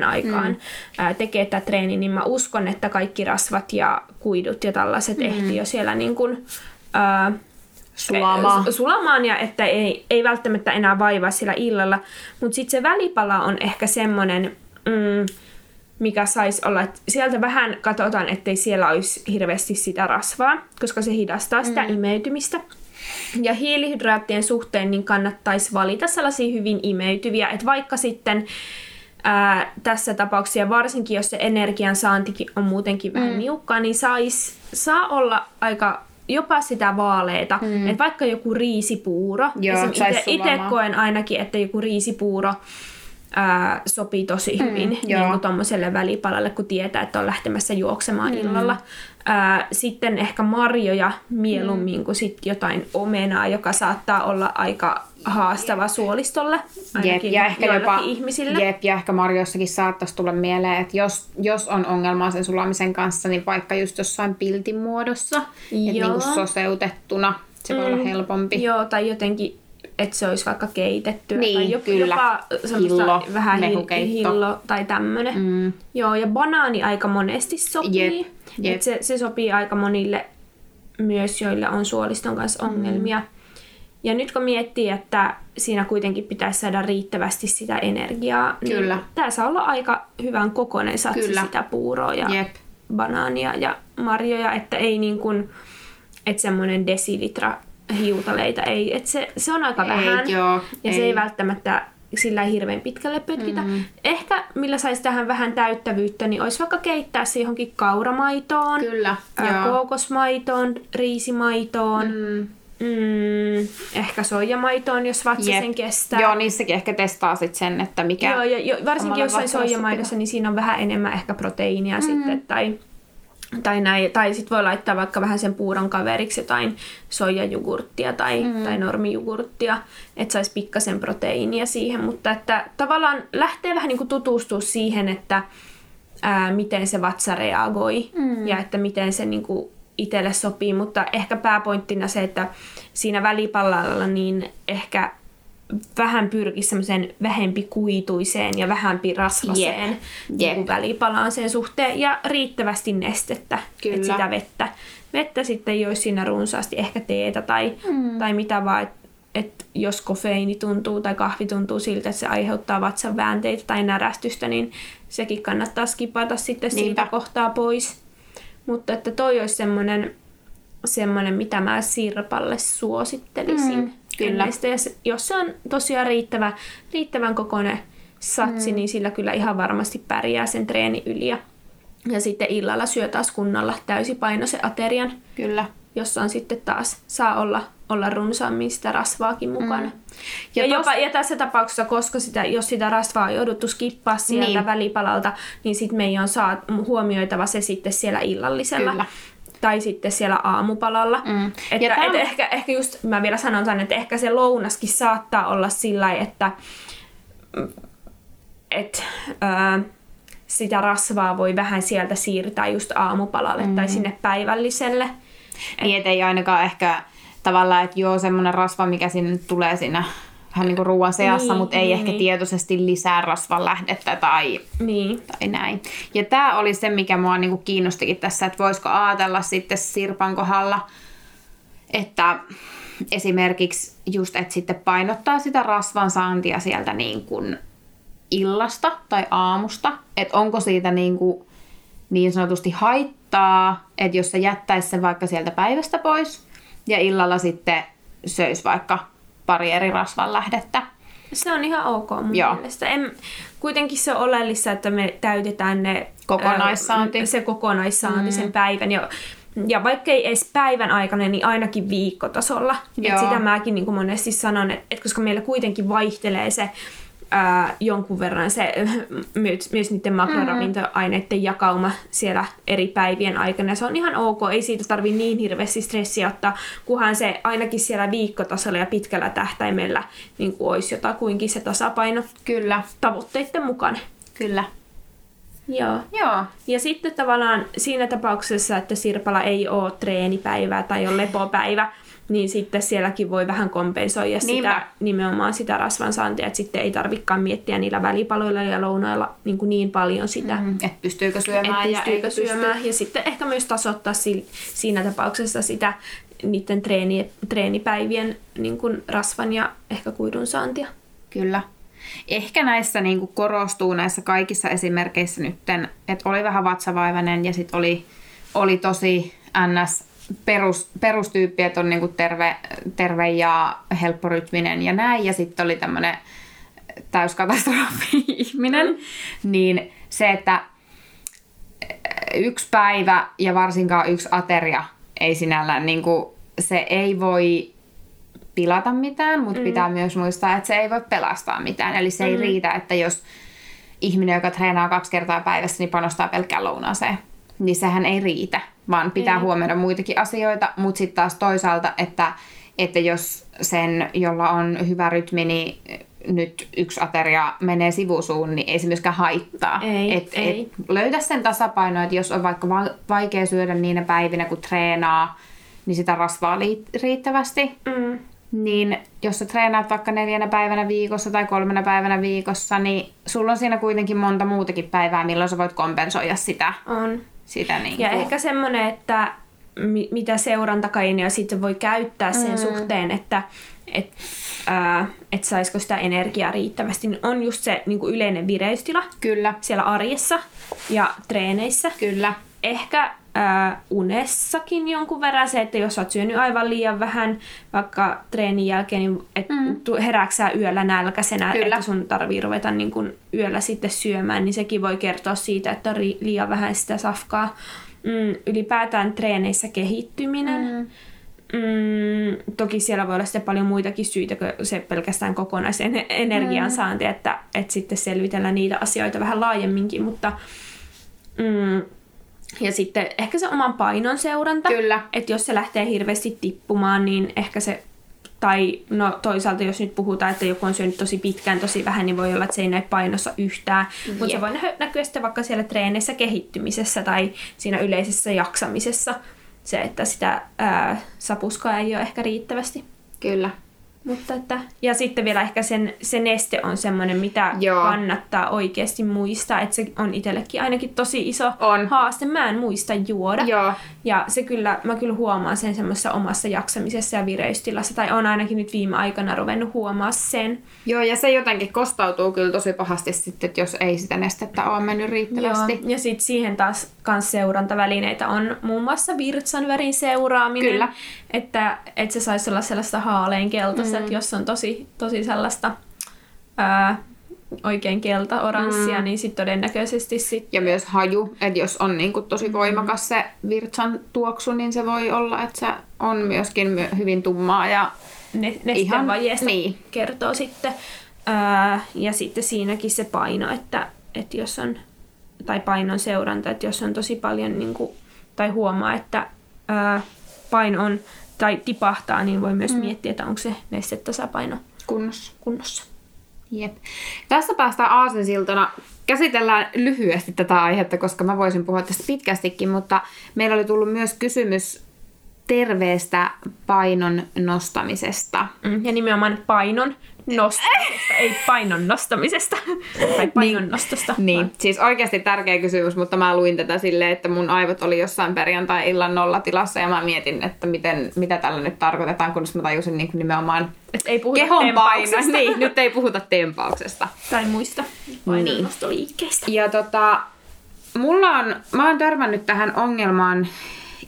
5-6 aikaan mm. ää, tekee tätä treeni, niin mä uskon, että kaikki rasvat ja kuidut ja tällaiset mm. ehtii jo siellä niin kuin, ää, Sulamaan. sulamaan ja että ei, ei välttämättä enää vaivaa sillä illalla. Mutta sitten se välipala on ehkä semmoinen, mm, mikä saisi olla, että sieltä vähän katsotaan, ettei siellä olisi hirveästi sitä rasvaa, koska se hidastaa sitä mm. imeytymistä. Ja hiilihydraattien suhteen niin kannattaisi valita sellaisia hyvin imeytyviä, että vaikka sitten ää, tässä tapauksessa, varsinkin jos se energian saantikin on muutenkin vähän niukkaa, niin sais, saa olla aika jopa sitä vaaleeta. Mm. Että vaikka joku riisipuuro, sulamaan. koen ainakin, että joku riisipuuro ää, sopii tosi hyvin mm, niin tuommoiselle välipalalle, kun tietää, että on lähtemässä juoksemaan mm. illalla. Ää, sitten ehkä marjoja mieluummin mm. kuin sit jotain omenaa, joka saattaa olla aika haastava suolistolle, Jep, ja ehkä jopa, ihmisille. jep, ja ehkä marjoissakin saattaisi tulla mieleen, että jos, jos on ongelmaa sen sulamisen kanssa, niin vaikka just jossain piltin muodossa, että niinku soseutettuna, se voi olla helpompi. Joo, tai jotenkin, että se olisi vaikka keitettyä. Niin, tai jopa, kyllä. jopa Hillo, vähän mehukeitto. hillo tai tämmönen. Mm. Joo, ja banaani aika monesti sopii. Jep, jep. Et se, se sopii aika monille myös, joille on suoliston kanssa ongelmia. Mm. Ja nyt kun miettii, että siinä kuitenkin pitäisi saada riittävästi sitä energiaa, Kyllä. niin tämä saa olla aika hyvän kokoinen satsi Kyllä. sitä puuroa ja Jep. banaania ja marjoja, että ei niin kuin, että semmoinen desilitra hiutaleita ei, että se, se on aika Ei, vähän joo, ja se ei. ei välttämättä sillä hirveän pitkälle pötkitä. Mm-hmm. Ehkä millä saisi tähän vähän täyttävyyttä, niin olisi vaikka keittää se johonkin kauramaitoon, Kyllä, ää, joo. kookosmaitoon, riisimaitoon, mm. Mm, ehkä soijamaitoon, jos vatsa Jep. sen kestää. Joo, niissäkin ehkä testaa sit sen, että mikä... Joo, ja jo, varsinkin jossain soijamaidossa, niin siinä on vähän enemmän ehkä proteiinia mm. sitten, tai, tai, näin, tai sitten voi laittaa vaikka vähän sen puuron kaveriksi jotain soijajugurttia tai, mm. tai normijugurttia, että saisi pikkasen proteiinia siihen, mutta että tavallaan lähtee vähän niin kuin tutustua siihen, että ää, miten se vatsa reagoi mm. ja että miten se niin kuin itselle sopii, mutta ehkä pääpointtina se, että siinä välipallalla niin ehkä vähän pyrkisi semmoiseen vähempi kuituiseen ja vähempi rasvaseen Jep, niin kuin välipalaan sen suhteen ja riittävästi nestettä, Kyllä. että sitä vettä. Vettä sitten joisi siinä runsaasti, ehkä teetä tai, mm. tai mitä vaan, että et jos kofeiini tuntuu tai kahvi tuntuu siltä, että se aiheuttaa vatsan väänteitä tai närästystä, niin sekin kannattaa skipata sitten siitä Niinpä. kohtaa pois. Mutta että toi olisi semmoinen, semmoinen mitä mä Sirpalle suosittelisin. Mm, kyllä. Ennesta. Ja jos se on tosiaan riittävä, riittävän kokoinen satsi, mm. niin sillä kyllä ihan varmasti pärjää sen treeni yli. Ja Ja sitten illalla syö taas kunnolla täysipainoisen aterian, Kyllä. jossa on sitten taas saa olla, olla runsaammin sitä rasvaakin mukana. Mm. Ja, Ja tos- jopa, ja tässä tapauksessa, koska sitä, jos sitä rasvaa on jouduttu skippaa sieltä niin. välipalalta, niin sitten meidän on saa, huomioitava se sitten siellä illallisella. Kyllä. Tai sitten siellä aamupalalla. Mm. Että, Ja tää et ehkä, ehkä just, mä vielä sanon tämän, että ehkä se lounaskin saattaa olla sillä että et, ää, sitä rasvaa voi vähän sieltä siirtää just aamupalalle mm. tai sinne päivälliselle. Niin, et ei ainakaan ehkä tavallaan, että joo, semmoinen rasva, mikä sinne tulee siinä vähän niin kuin ruoan seassa, Niin, mutta ei niin, ehkä niin. tietoisesti lisää rasvan lähdettä tai, Niin. tai näin. Ja tämä oli se, mikä mua niin kuin kiinnostikin tässä, että voisiko ajatella sitten Sirpan kohdalla, että esimerkiksi just, että sitten painottaa sitä rasvan saantia sieltä niin kuin illasta tai aamusta, että onko siitä niin, kuin niin sanotusti haittaa, että jos se jättäisi sen vaikka sieltä päivästä pois ja illalla sitten söisi vaikka pari eri rasvan lähdettä. Se on ihan ok mun Joo. mielestä. En, kuitenkin se on oleellista, että me täytetään ne, Kokonaissaanti. ää, se kokonaissaanti mm. sen päivän. Ja, ja vaikka ei edes päivän aikana, niin ainakin viikkotasolla. Joo. Et sitä mäkin niin kuin monesti sanon, että et koska meillä kuitenkin vaihtelee se ää, jonkun verran se myös, myös niiden makroravintoaineiden jakauma siellä eri päivien aikana. Se on ihan ok, ei siitä tarvi niin hirveästi stressiä ottaa, kunhan se ainakin siellä viikkotasolla ja pitkällä tähtäimellä niin kuin olisi jotakuinkin se tasapaino Kyllä, tavoitteiden mukana. kyllä. Joo. Joo, Ja sitten tavallaan siinä tapauksessa, että Sirpala ei ole treenipäivää tai on lepopäivä, niin sitten sielläkin voi vähän kompensoida Niinpä. sitä, nimenomaan sitä rasvan saantia, että sitten ei tarvikaan miettiä niillä välipaloilla ja lounailla niin, kuin niin paljon sitä, mm. että pystyykö syömään ja pystyykö eikö syömään. Pysty. Ja sitten ehkä myös tasoittaa si- siinä tapauksessa sitä niiden treeni, treenipäivien niin kuin rasvan ja ehkä kuidun saantia. Kyllä. Ehkä näissä niin kuin korostuu näissä kaikissa esimerkkeissä nytten, että oli vähän vatsavaivainen ja sitten oli, oli tosi ns. Perus, perustyyppi, että on niin kuin terve, terve ja helpporytminen ja näin. Ja sitten oli tämmöinen täyskatastrofi ihminen. Mm. Niin se, että yksi päivä ja varsinkaan yksi ateria ei sinällään, niin kuin, se ei voi pilata mitään, mutta mm. pitää myös muistaa, että se ei voi pelastaa mitään. Eli se mm. ei riitä, että jos ihminen, joka treenaa kaksi kertaa päivässä, niin panostaa pelkkään lounaaseen, niin sehän ei riitä, vaan pitää Ei. huomioida muitakin asioita, mutta sitten taas toisaalta, että, että jos sen, jolla on hyvä rytmi, niin nyt yksi ateria menee sivusuun, niin ei se myöskään haittaa. Ei, et, ei. Et löydä sen tasapaino, että jos on vaikka va- vaikea syödä niinä päivinä, kun treenaa, niin sitä rasvaa riittävästi, Mm. niin jos sä treenaat vaikka neljänä päivänä viikossa tai kolmena päivänä viikossa, niin sulla on siinä kuitenkin monta muutakin päivää, milloin sä voit kompensoida sitä. On. Sitä niin Ja kuin. ehkä semmoinen, että mi- mitä seurantakaineja sitten voi käyttää sen mm. suhteen, että et, ää, et saisiko sitä energiaa riittävästi, niin on just se niin kuin yleinen vireystila Kyllä, siellä arjessa ja treeneissä. kyllä. Ehkä ää, unessakin jonkun verran se, että jos oot syönyt aivan liian vähän vaikka treenin jälkeen, niin et mm. herääksää yöllä nälkäisenä, Kyllä. että sun tarvii ruveta niin kun yöllä sitten syömään, niin sekin voi kertoa siitä, että on liian vähän sitä safkaa. Mm, ylipäätään treeneissä kehittyminen. Mm. Mm, toki siellä voi olla sitten paljon muitakin syitä kuin se pelkästään kokonaisen energiansaanti, mm. että, että sitten selvitellä niitä asioita vähän laajemminkin, mutta mm, ja sitten ehkä se oman painon seuranta. Kyllä. Että jos se lähtee hirveästi tippumaan, niin ehkä se, tai no toisaalta jos nyt puhutaan, että joku on syönyt tosi pitkään, tosi vähän, niin voi olla, että se ei näy painossa yhtään. Mutta se voi nä- näkyä sitten vaikka siellä treeneissä kehittymisessä tai siinä yleisessä jaksamisessa. Se, että sitä ää, sapuskaa ei ole ehkä riittävästi. Kyllä. Mutta että, ja sitten vielä ehkä sen, se neste on semmoinen, mitä Joo. kannattaa oikeasti muistaa. Että se on itsellekin ainakin tosi iso On. haaste. Mä en muista juoda. Joo. Ja se kyllä, mä kyllä huomaan sen semmoisessa omassa jaksamisessa ja vireystilassa. Tai on ainakin nyt viime aikana ruvennut huomaa sen. Joo, ja se jotenkin kostautuu kyllä tosi pahasti sitten, että jos ei sitä nestettä ole mennyt riittävästi. Joo. Ja sitten siihen taas kans seurantavälineitä on muun muassa virtsan värin seuraaminen. Kyllä. Että, että se saisi olla sellaista haaleenkeltaista, mm. että jos on tosi, tosi sellaista ää, oikein kelta, oranssia, mm. niin sitten todennäköisesti sit... Ja myös haju, että jos on niin kuin tosi voimakas se virtsan tuoksu, niin se voi olla, että se on myöskin hyvin tummaa ja ne, ihan niin. kertoo sitten. Ää, ja sitten siinäkin se paino, että, että jos on, tai painon seuranta, että jos on tosi paljon, niin kuin, tai huomaa, että ää, paino on, tai tipahtaa, niin voi myös mm. miettiä, että onko se nestetasapaino kunnossa. kunnossa. Jep. Tässä päästään aasinsiltana. Käsitellään lyhyesti tätä aihetta, koska mä voisin puhua tästä pitkästikin, mutta meillä oli tullut myös kysymys terveestä painon nostamisesta. Mm, ja nimenomaan painon nostamisesta, ei painon nostamisesta. tai painon niin, nostosta. Niin, siis oikeasti tärkeä kysymys, mutta mä luin tätä silleen, että mun aivot oli jossain perjantai-illan nollatilassa ja mä mietin, että miten, mitä tällä nyt tarkoitetaan, kunnes mä tajusin niin nimenomaan Et ei puhuta kehon paino. Niin, nyt ei puhuta tempauksesta. Tai muista painonnostoliikkeistä. Niin. Ja tota, mulla on, mä oon törmännyt tähän ongelmaan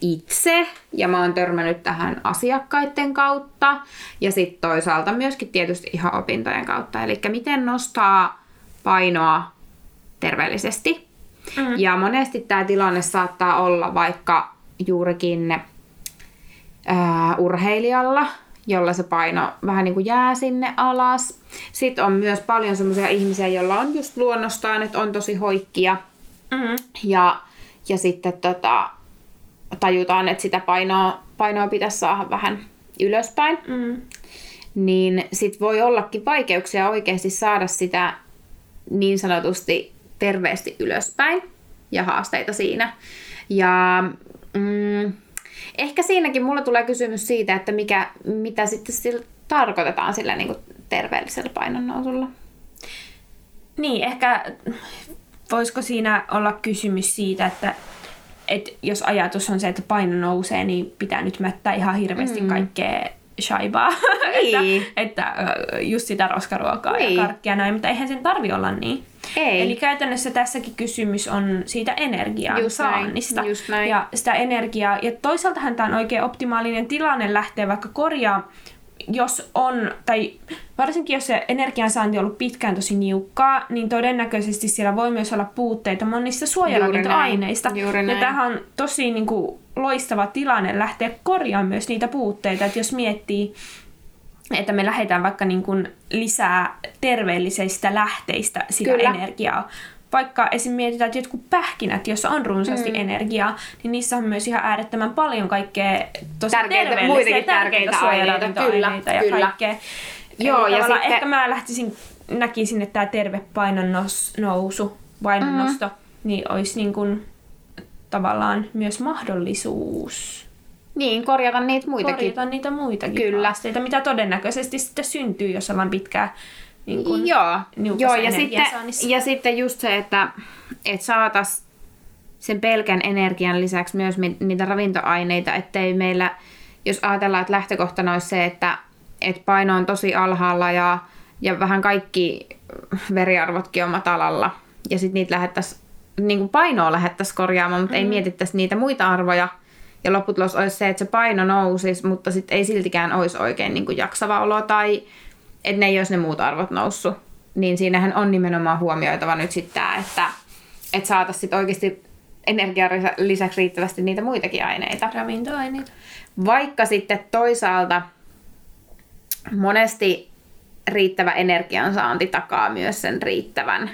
itse ja mä oon törmännyt tähän asiakkaiden kautta ja sitten toisaalta myöskin tietysti ihan opintojen kautta. Eli miten nostaa painoa terveellisesti. Mm. Ja monesti tämä tilanne saattaa olla vaikka juurikin ää, urheilijalla, jolla se paino vähän niin kuin jää sinne alas. Sitten on myös paljon sellaisia ihmisiä, joilla on just luonnostaan, että on tosi hoikkia. Mm. Ja, ja sitten tota, tajutaan, että sitä painoa, painoa pitäisi saada vähän ylöspäin, mm. niin sit voi ollakin vaikeuksia oikeasti saada sitä niin sanotusti terveesti ylöspäin ja haasteita siinä. Ja mm, ehkä siinäkin mulla tulee kysymys siitä, että mikä, mitä sitten sillä tarkoitetaan sillä niin kuin terveellisellä painonnousulla. Niin, ehkä voisiko siinä olla kysymys siitä, että et jos ajatus on se, että paino nousee, niin pitää nyt mättää ihan hirveästi mm. kaikkea shaibaa. Niin. että, että just sitä roskaruokaa niin. ja karkkia näin, mutta eihän sen tarvi olla niin. Ei. Eli käytännössä tässäkin kysymys on siitä energiaa just saannista. Näin. Just näin. Ja sitä energiaa. Ja toisaaltahan tämä on oikein optimaalinen tilanne lähteä vaikka korjaa jos on, tai varsinkin jos se energiansaanti on ollut pitkään tosi niukkaa, niin todennäköisesti siellä voi myös olla puutteita monista suojaravintoaineista. Ja tähän on tosi niin kuin, loistava tilanne lähteä korjaamaan myös niitä puutteita. Että jos miettii, että me lähdetään vaikka niin kuin lisää terveellisistä lähteistä sitä Kyllä. energiaa vaikka esim. mietitään, että jotkut pähkinät, joissa on runsaasti mm. energiaa, niin niissä on myös ihan äärettömän paljon kaikkea tosi tärkeitä, terveellisiä ja tärkeitä, tärkeitä kyllä, ja kyllä. kaikkea. Joo, ja sitten... Ehkä mä lähtisin, näkisin, että tämä terve painon nous, nousu, painonnosto, mm-hmm. niin olisi niin kuin, tavallaan myös mahdollisuus niin, korjata niitä muitakin. Korjata niitä muitakin Kyllä. haasteita, mitä todennäköisesti sitten syntyy, jos ollaan pitkään niin kuin Joo, Joo ja, sitten, ja sitten just se, että, että saatas sen pelkän energian lisäksi myös niitä ravintoaineita, ettei meillä, jos ajatellaan, että lähtökohtana olisi se, että, että paino on tosi alhaalla ja, ja vähän kaikki veriarvotkin on matalalla, ja sitten niitä lähettäisiin, niin kuin painoa lähettäisiin korjaamaan, mutta mm. ei mietittäisi niitä muita arvoja, ja lopputulos olisi se, että se paino nousisi, mutta sitten ei siltikään olisi oikein niin kuin jaksava olo tai että ne ei olisi ne muut arvot noussut. Niin siinähän on nimenomaan huomioitava nyt sitten tämä, että, että saataisiin sitten oikeasti energian lisäksi riittävästi niitä muitakin aineita. Ravintoaineita. Vaikka sitten toisaalta monesti riittävä energiansaanti takaa myös sen riittävän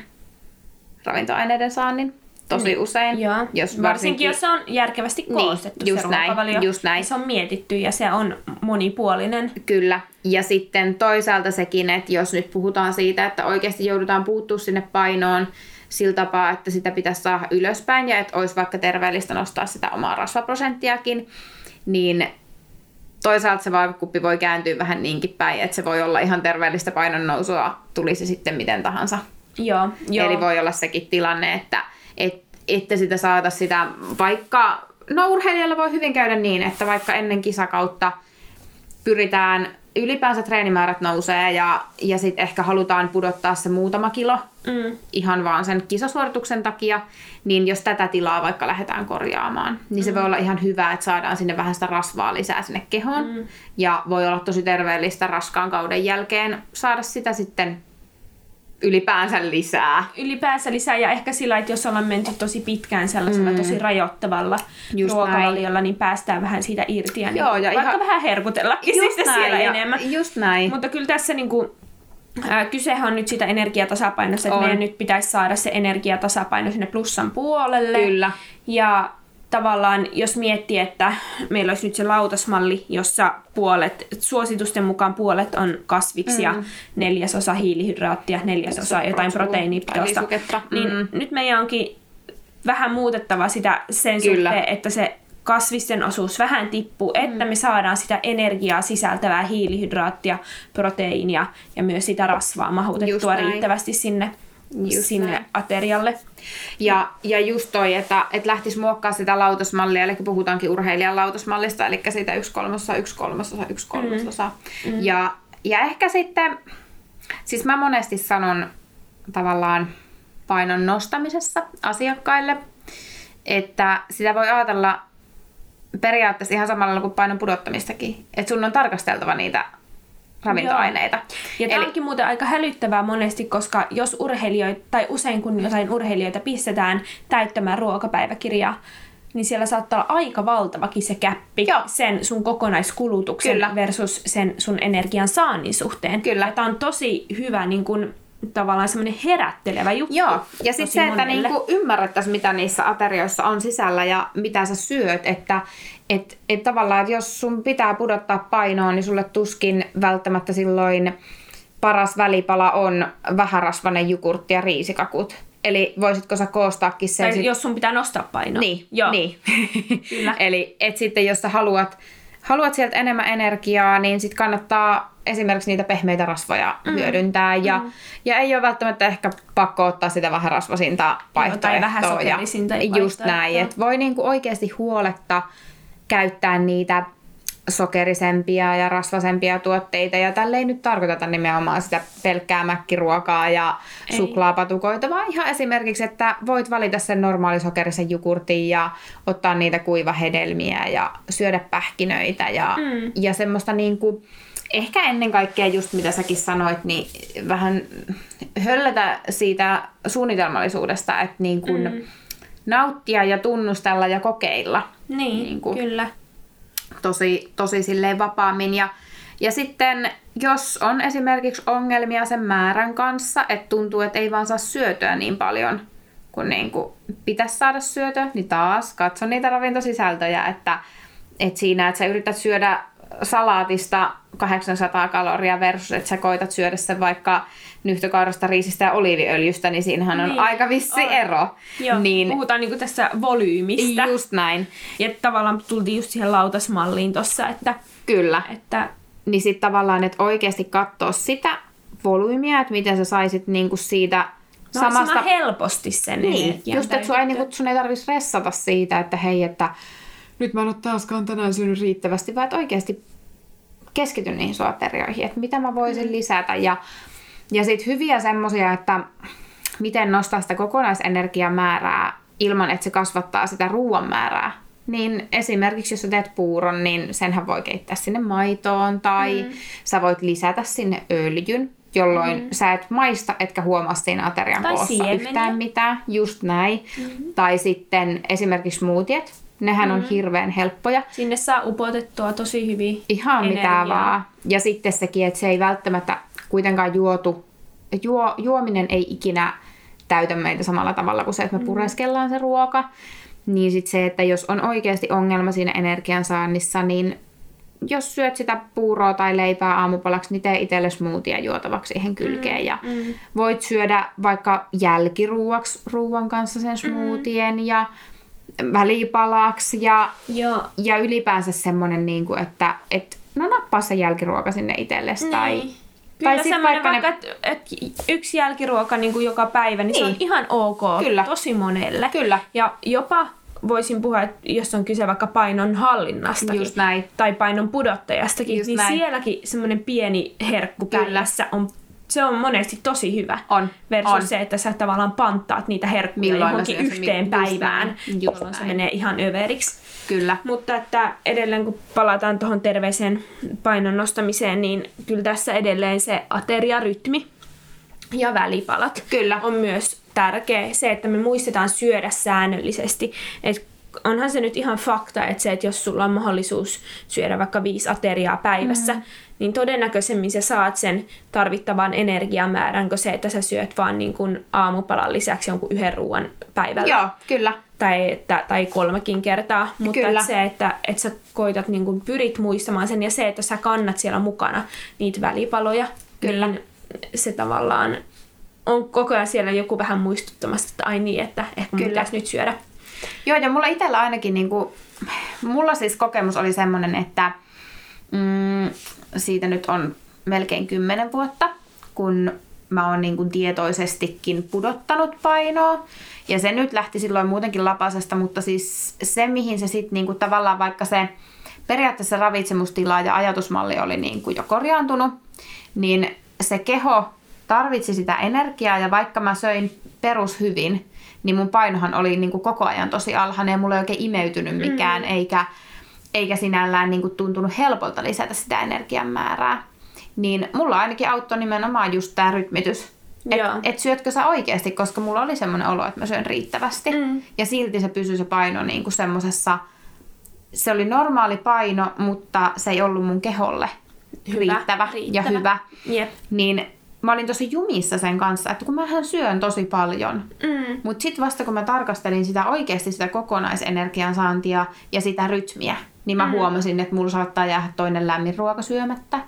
ravintoaineiden saannin tosi niin. usein. Joo. Jos varsinkin, jos se on järkevästi niin, koostettu niin, just se näin, just näin. Se on mietitty ja se on monipuolinen. Kyllä. Ja sitten toisaalta sekin, että jos nyt puhutaan siitä, että oikeasti joudutaan puuttua sinne painoon sillä tapaa, että sitä pitäisi saada ylöspäin ja että olisi vaikka terveellistä nostaa sitä omaa rasvaprosenttiakin, niin toisaalta se vaakakuppi voi kääntyä vähän niinkin päin, että se voi olla ihan terveellistä painonnousua, tulisi sitten miten tahansa. Joo, joo. Eli voi olla sekin tilanne, että et, että sitä saata sitä, vaikka, no urheilijalla voi hyvin käydä niin, että vaikka ennen kisakautta pyritään, ylipäänsä treenimäärät nousee ja, ja sitten ehkä halutaan pudottaa se muutama kilo mm. ihan vaan sen kisasuorituksen takia, niin jos tätä tilaa vaikka lähdetään korjaamaan, niin se mm. voi olla ihan hyvä, että saadaan sinne vähän sitä rasvaa lisää sinne kehoon. Mm. Ja voi olla tosi terveellistä raskaan kauden jälkeen saada sitä sitten ylipäänsä lisää. ylipäänsä lisää ja ehkä sillä, että jos ollaan menty tosi pitkään sellaisella mm. tosi rajoittavalla Just ruokavaliolla, niin päästään vähän siitä irti ja, niin Joo, kuin, ja vaikka ihan- vähän herkutellakin Just sitten näin, siellä ja- enemmän. Just näin. Mutta kyllä tässä niin kuin, ää, kysehän on nyt sitä energiatasapainosta, että On. meidän nyt pitäisi saada se energiatasapaino sinne plussan puolelle. Kyllä. Ja tavallaan, jos miettii, että meillä olisi nyt se lautasmalli, jossa puolet, suositusten mukaan puolet on kasviksia, mm. neljäsosa hiilihydraattia, neljäsosa jotain proteiinipitoista, niin Mm. nyt meidän onkin vähän muutettava sitä sen Kyllä. suhteen, että se kasvisten osuus vähän tippuu, että me saadaan sitä energiaa sisältävää hiilihydraattia, proteiinia ja myös sitä rasvaa mahutettua riittävästi sinne, Just sinne näin. aterialle. Ja, ja just toi, että, että lähtisi muokkaa sitä lautasmallia, eli puhutaankin urheilijan lautasmallista, eli siitä yksi kolmasosa, yksi kolmasosa, yksi kolmasosa. Mm. Ja, ja ehkä sitten, siis mä monesti sanon tavallaan painon nostamisessa asiakkaille, että sitä voi ajatella periaatteessa ihan samalla kuin painon pudottamistakin, että sun on tarkasteltava niitä ravintoaineita. Ja tämä Eli- onkin muuten aika hälyttävää monesti, koska jos urheilijoita, tai usein kun jotain urheilijoita pistetään täyttämään ruokapäiväkirjaa, niin siellä saattaa olla aika valtavakin se käppi Joo. sen sun kokonaiskulutuksen Kyllä. versus sen sun energian saannin suhteen. Kyllä. Ja tämä on tosi hyvä niin kun, tavallaan semmoinen herättelevä juttu. Joo, ja sitten se, että monelle. niinku ymmärrettäisiin, mitä niissä aterioissa on sisällä ja mitä sä syöt, että et, et tavallaan, että jos sun pitää pudottaa painoa, niin sulle tuskin välttämättä silloin paras välipala on vähärasvainen jogurtti ja riisikakut. Eli voisitko sä koostaakin sen... Tai sit- jos sun pitää nostaa painoa. Niin, Joo. niin. Kyllä. Eli et sitten jos sä haluat, haluat sieltä enemmän energiaa, niin sit kannattaa esimerkiksi niitä pehmeitä rasvoja mm. hyödyntää. Ja, mm. ja ei ole välttämättä ehkä pakko ottaa sitä vähän rasvasinta vaihtoehtoa. vähän ja Just näin, että voi niinku oikeasti huoletta käyttää niitä sokerisempia ja rasvasempia tuotteita. Ja tälle ei nyt tarkoiteta nimenomaan sitä pelkkää mäkkiruokaa ja Ei. suklaapatukoita, vaan ihan esimerkiksi, että voit valita sen normaalisokerisen jogurtin ja ottaa niitä kuivahedelmiä ja syödä pähkinöitä ja, Mm. ja semmoista niin kuin, ehkä ennen kaikkea just mitä säkin sanoit, niin vähän höllätä siitä suunnitelmallisuudesta, että niin kuin Mm. nauttia ja tunnustella ja kokeilla Niin, Niin niin kuin- kyllä. Tosi, tosi silleen vapaammin. Ja, ja sitten jos on esimerkiksi ongelmia sen määrän kanssa, että tuntuu, että ei vaan saa syötyä niin paljon kuin, niin kuin pitäisi saada syötyä, niin taas katso niitä ravintosisältöjä, että, että siinä, että sä yrität syödä salaatista 800 kaloria versus, että sä koitat syödä sen vaikka nyhtökaurasta, riisistä ja oliiviöljystä, niin siinähän on Niin, aika vissi on. ero. Joo, niin, puhutaan niinku tästä volyymistä. just näin, Ja tavallaan tultiin just siihen lautasmalliin tossa, että, kyllä. että niin sitten tavallaan, että oikeasti katsoa sitä volyymiä, että miten sä saisit niinku siitä samasta helposti sen Niin, energian just että sun ei, niinku, sun ei tarvitsisi stressata siitä, että hei, että nyt mä en ole taaskaan tänään syönyt riittävästi, vaan että oikeasti keskity niihin sun aterioihin, että mitä mä voisin mm. lisätä. Ja, ja sitten hyviä semmosia, että miten nostaa sitä kokonaisenergiamäärää ilman, että se kasvattaa sitä ruoan määrää. Niin esimerkiksi jos sä teet puuron, niin senhän voi keittää sinne maitoon tai mm. sä voit lisätä sinne öljyn, jolloin mm. sä et maista etkä huomaa siinä aterian Tai koossa siemeniä. yhtään mitään. Just näin. Mm-hmm. Tai sitten esimerkiksi smoothiet. Nehän mm-hmm. on hirveän helppoja. Sinne saa upotettua tosi hyvin Ihan energiaa. mitä vaan. Ja sitten sekin, että se ei välttämättä kuitenkaan juotu. Juo, juominen ei ikinä täytä meitä samalla tavalla kuin se, että me pureskellaan se ruoka. Niin sitten se, että jos on oikeasti ongelma siinä energiansaannissa, niin jos syöt sitä puuroa tai leipää aamupalaksi, niin tee itselle smoothia juotavaksi siihen kylkeen. Ja mm. voit syödä vaikka jälkiruuaksi ruuan kanssa sen smoothien ja välipalaksi ja Joo. ja ylipäänsä semmoinen, niin kuin, että et, no nappaa se jälkiruoka sinne itsellesi. Tai, Niin. Kyllä tai sit semmoinen vaikka vaikka, ne- että et yksi jälkiruoka niin kuin joka päivä, niin, se on Niin. ihan ok Kyllä. tosi monelle. Kyllä. Ja jopa voisin puhua, että jos on kyse vaikka painon näin. tai painon pudottajastakin, Just niin näin. sielläkin semmoinen pieni herkku Kyllä. päivässä on, se on monesti tosi hyvä. On, Versus on. se, että sä tavallaan panttaat niitä herkkuja Milloin johonkin yhteen just päivään, just jolloin se menee ihan överiksi. Kyllä. Mutta että edelleen kun palataan tuohon terveeseen painon nostamiseen, niin kyllä tässä edelleen se ateriarytmi ja välipalat Kyllä. on myös tärkeä. Se, että me muistetaan syödä säännöllisesti. Et onhan se nyt ihan fakta, että se, että jos sulla on mahdollisuus syödä vaikka viisi ateriaa päivässä, mm. niin todennäköisemmin sä saat sen tarvittavan energiamäärän kuin se, että sä syöt vaan niin kuin aamupalan lisäksi jonkun yhden ruoan päivällä. Joo, kyllä. Tai, että, tai kolmekin kertaa. Mutta Kyllä. että se, että, että sä koitat, niin kuin pyrit muistamaan sen ja se, että sä kannat siellä mukana niitä välipaloja. Kyllä. Niin se tavallaan on koko ajan siellä joku vähän muistuttamassa, että ai niin, että ehkä mun Kyllä. pitäisi nyt syödä. Joo, ja mulla itsellä ainakin, niin kuin, mulla siis kokemus oli semmoinen, että mm, siitä nyt on melkein kymmenen vuotta, kun mä oon niin kuin tietoisestikin pudottanut painoa. Ja se nyt lähti silloin muutenkin lapasesta, mutta siis se, mihin se sitten niin kuin tavallaan vaikka se periaatteessa ravitsemustila ja ajatusmalli oli niin kuin jo korjaantunut, niin se keho tarvitsi sitä energiaa ja vaikka mä söin perushyvin, niin mun painohan oli niin kuin koko ajan tosi alhainen ja mulla ei oikein imeytynyt mikään, mm. eikä, eikä sinällään niin kuin tuntunut helpolta lisätä sitä energian määrää. Niin mulla ainakin auttoi nimenomaan just tämä rytmitys. Että et syötkö sä oikeasti, koska mulla oli semmoinen olo, että mä syön riittävästi. Mm. Ja silti se pysyi se paino niin kuin semmosessa, se oli normaali paino, mutta se ei ollut mun keholle Hyvä, riittävä, ja riittävä. hyvä. Jep. Niin mä olin tosi jumissa sen kanssa, että kun mähän syön tosi paljon. Mm. Mutta sitten vasta kun mä tarkastelin sitä oikeasti sitä kokonaisenergian saantia ja sitä rytmiä, niin mä mm. huomasin, että mulla saattaa jäädä toinen lämmin ruoka syömättä.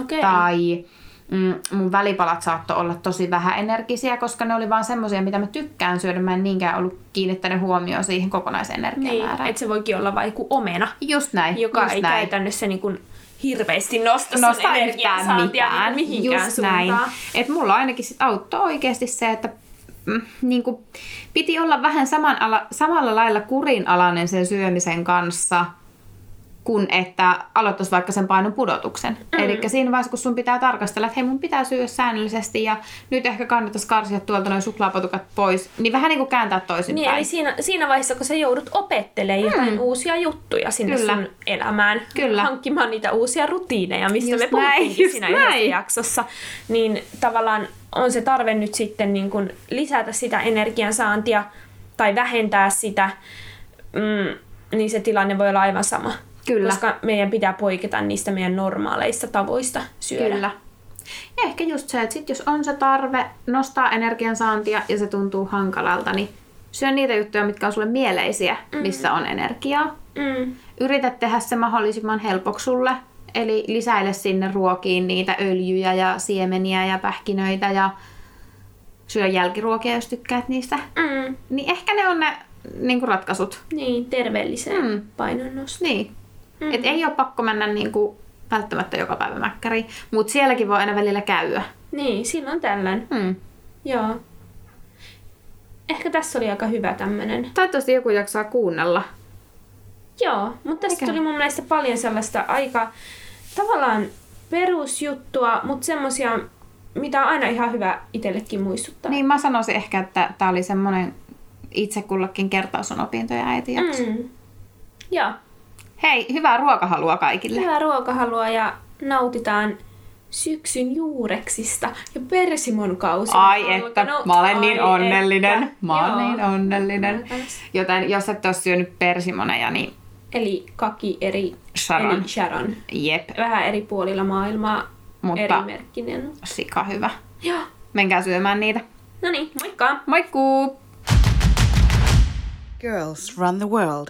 Okei. Tai mm, mun välipalat saattoi olla tosi vähän energisiä, koska ne oli vaan semmosia, mitä mä tykkään syödä. Mä en niinkään ollut kiinnittänyt huomioon siihen Niin, kokonaisenergiamäärään. että se voikin olla vaikka joku omena, just näin, joka just ei näin. käytännössä niin kuin hirveästi nosta, nosta sun energiansaantia mitään. niin mihinkään Just suuntaan. näin. Et mulla ainakin sit auttoi oikeasti se, että mm, niin kuin, piti olla vähän saman ala, samalla lailla kurinalainen sen syömisen kanssa, kun että aloittaisi vaikka sen painon pudotuksen. Mm. Eli siinä vaiheessa, kun sun pitää tarkastella, että hei mun pitää syödä säännöllisesti ja nyt ehkä kannattaisi karsia tuolta noin suklaapatukat pois, niin vähän niin kuin kääntää toisinpäin. Niin, eli siinä, siinä vaiheessa, kun sä joudut opettelemaan jotain uusia juttuja sinne Kyllä. sun elämään, Kyllä. hankkimaan niitä uusia rutiineja, mistä Just me puhuttiin siinä näin. jaksossa, niin tavallaan on se tarve nyt sitten niin kun lisätä sitä energiansaantia tai vähentää sitä, mm, niin se tilanne voi olla aivan sama. Kyllä. Koska meidän pitää poiketa niistä meidän normaaleista tavoista syödä. Kyllä. Ja ehkä just se, että sit jos on se tarve nostaa energiansaantia ja se tuntuu hankalalta, niin syö niitä juttuja, mitkä on sulle mieleisiä, missä on energiaa. Mm. Yritä tehdä se mahdollisimman helpoksi sulle. Eli lisäile sinne ruokiin niitä öljyjä ja siemeniä ja pähkinöitä ja syö jälkiruokia, jos tykkäät niistä. Mm. Niin ehkä ne on ne niin kuin ratkaisut. Niin, terveelliseen Mm. mm. painonnostoon. Niin. Mm. Et ei ole pakko mennä niin kuin välttämättä joka päivä mäkkäriin, mutta sielläkin voi aina välillä käydä. Niin, silloin tällöin. Hmm. Joo. Ehkä tässä oli aika hyvä tämmönen. Toivottavasti joku jaksaa kuunnella. Joo, mutta tästä Mikä? tuli mun mielestä paljon sellaista aika tavallaan perusjuttua, mutta semmosia, mitä on aina ihan hyvä itsellekin muistuttaa. Niin mä sanoisin ehkä, että tämä oli semmoinen itse kullakin kertaus on opintoja äiti jakso. Mm. Mm. Joo, Hei, hyvää ruokahalua kaikille. hyvää ruokahalua ja nautitaan syksyn juureksista ja persimon kausi. on Ai että, alkanut. mä olen niin Ai onnellinen. että. Mä olen Joo. niin onnellinen. Joten jos et ole syönyt persimoneja, niin Eli kaki eri, Sharon. eli Sharon. jep, Vähän eri puolilla maailmaa, Mutta- eri merkkinen. sika hyvä. Joo, Menkää syömään niitä. no niin, moikka! Moikkuu! Girls run the world.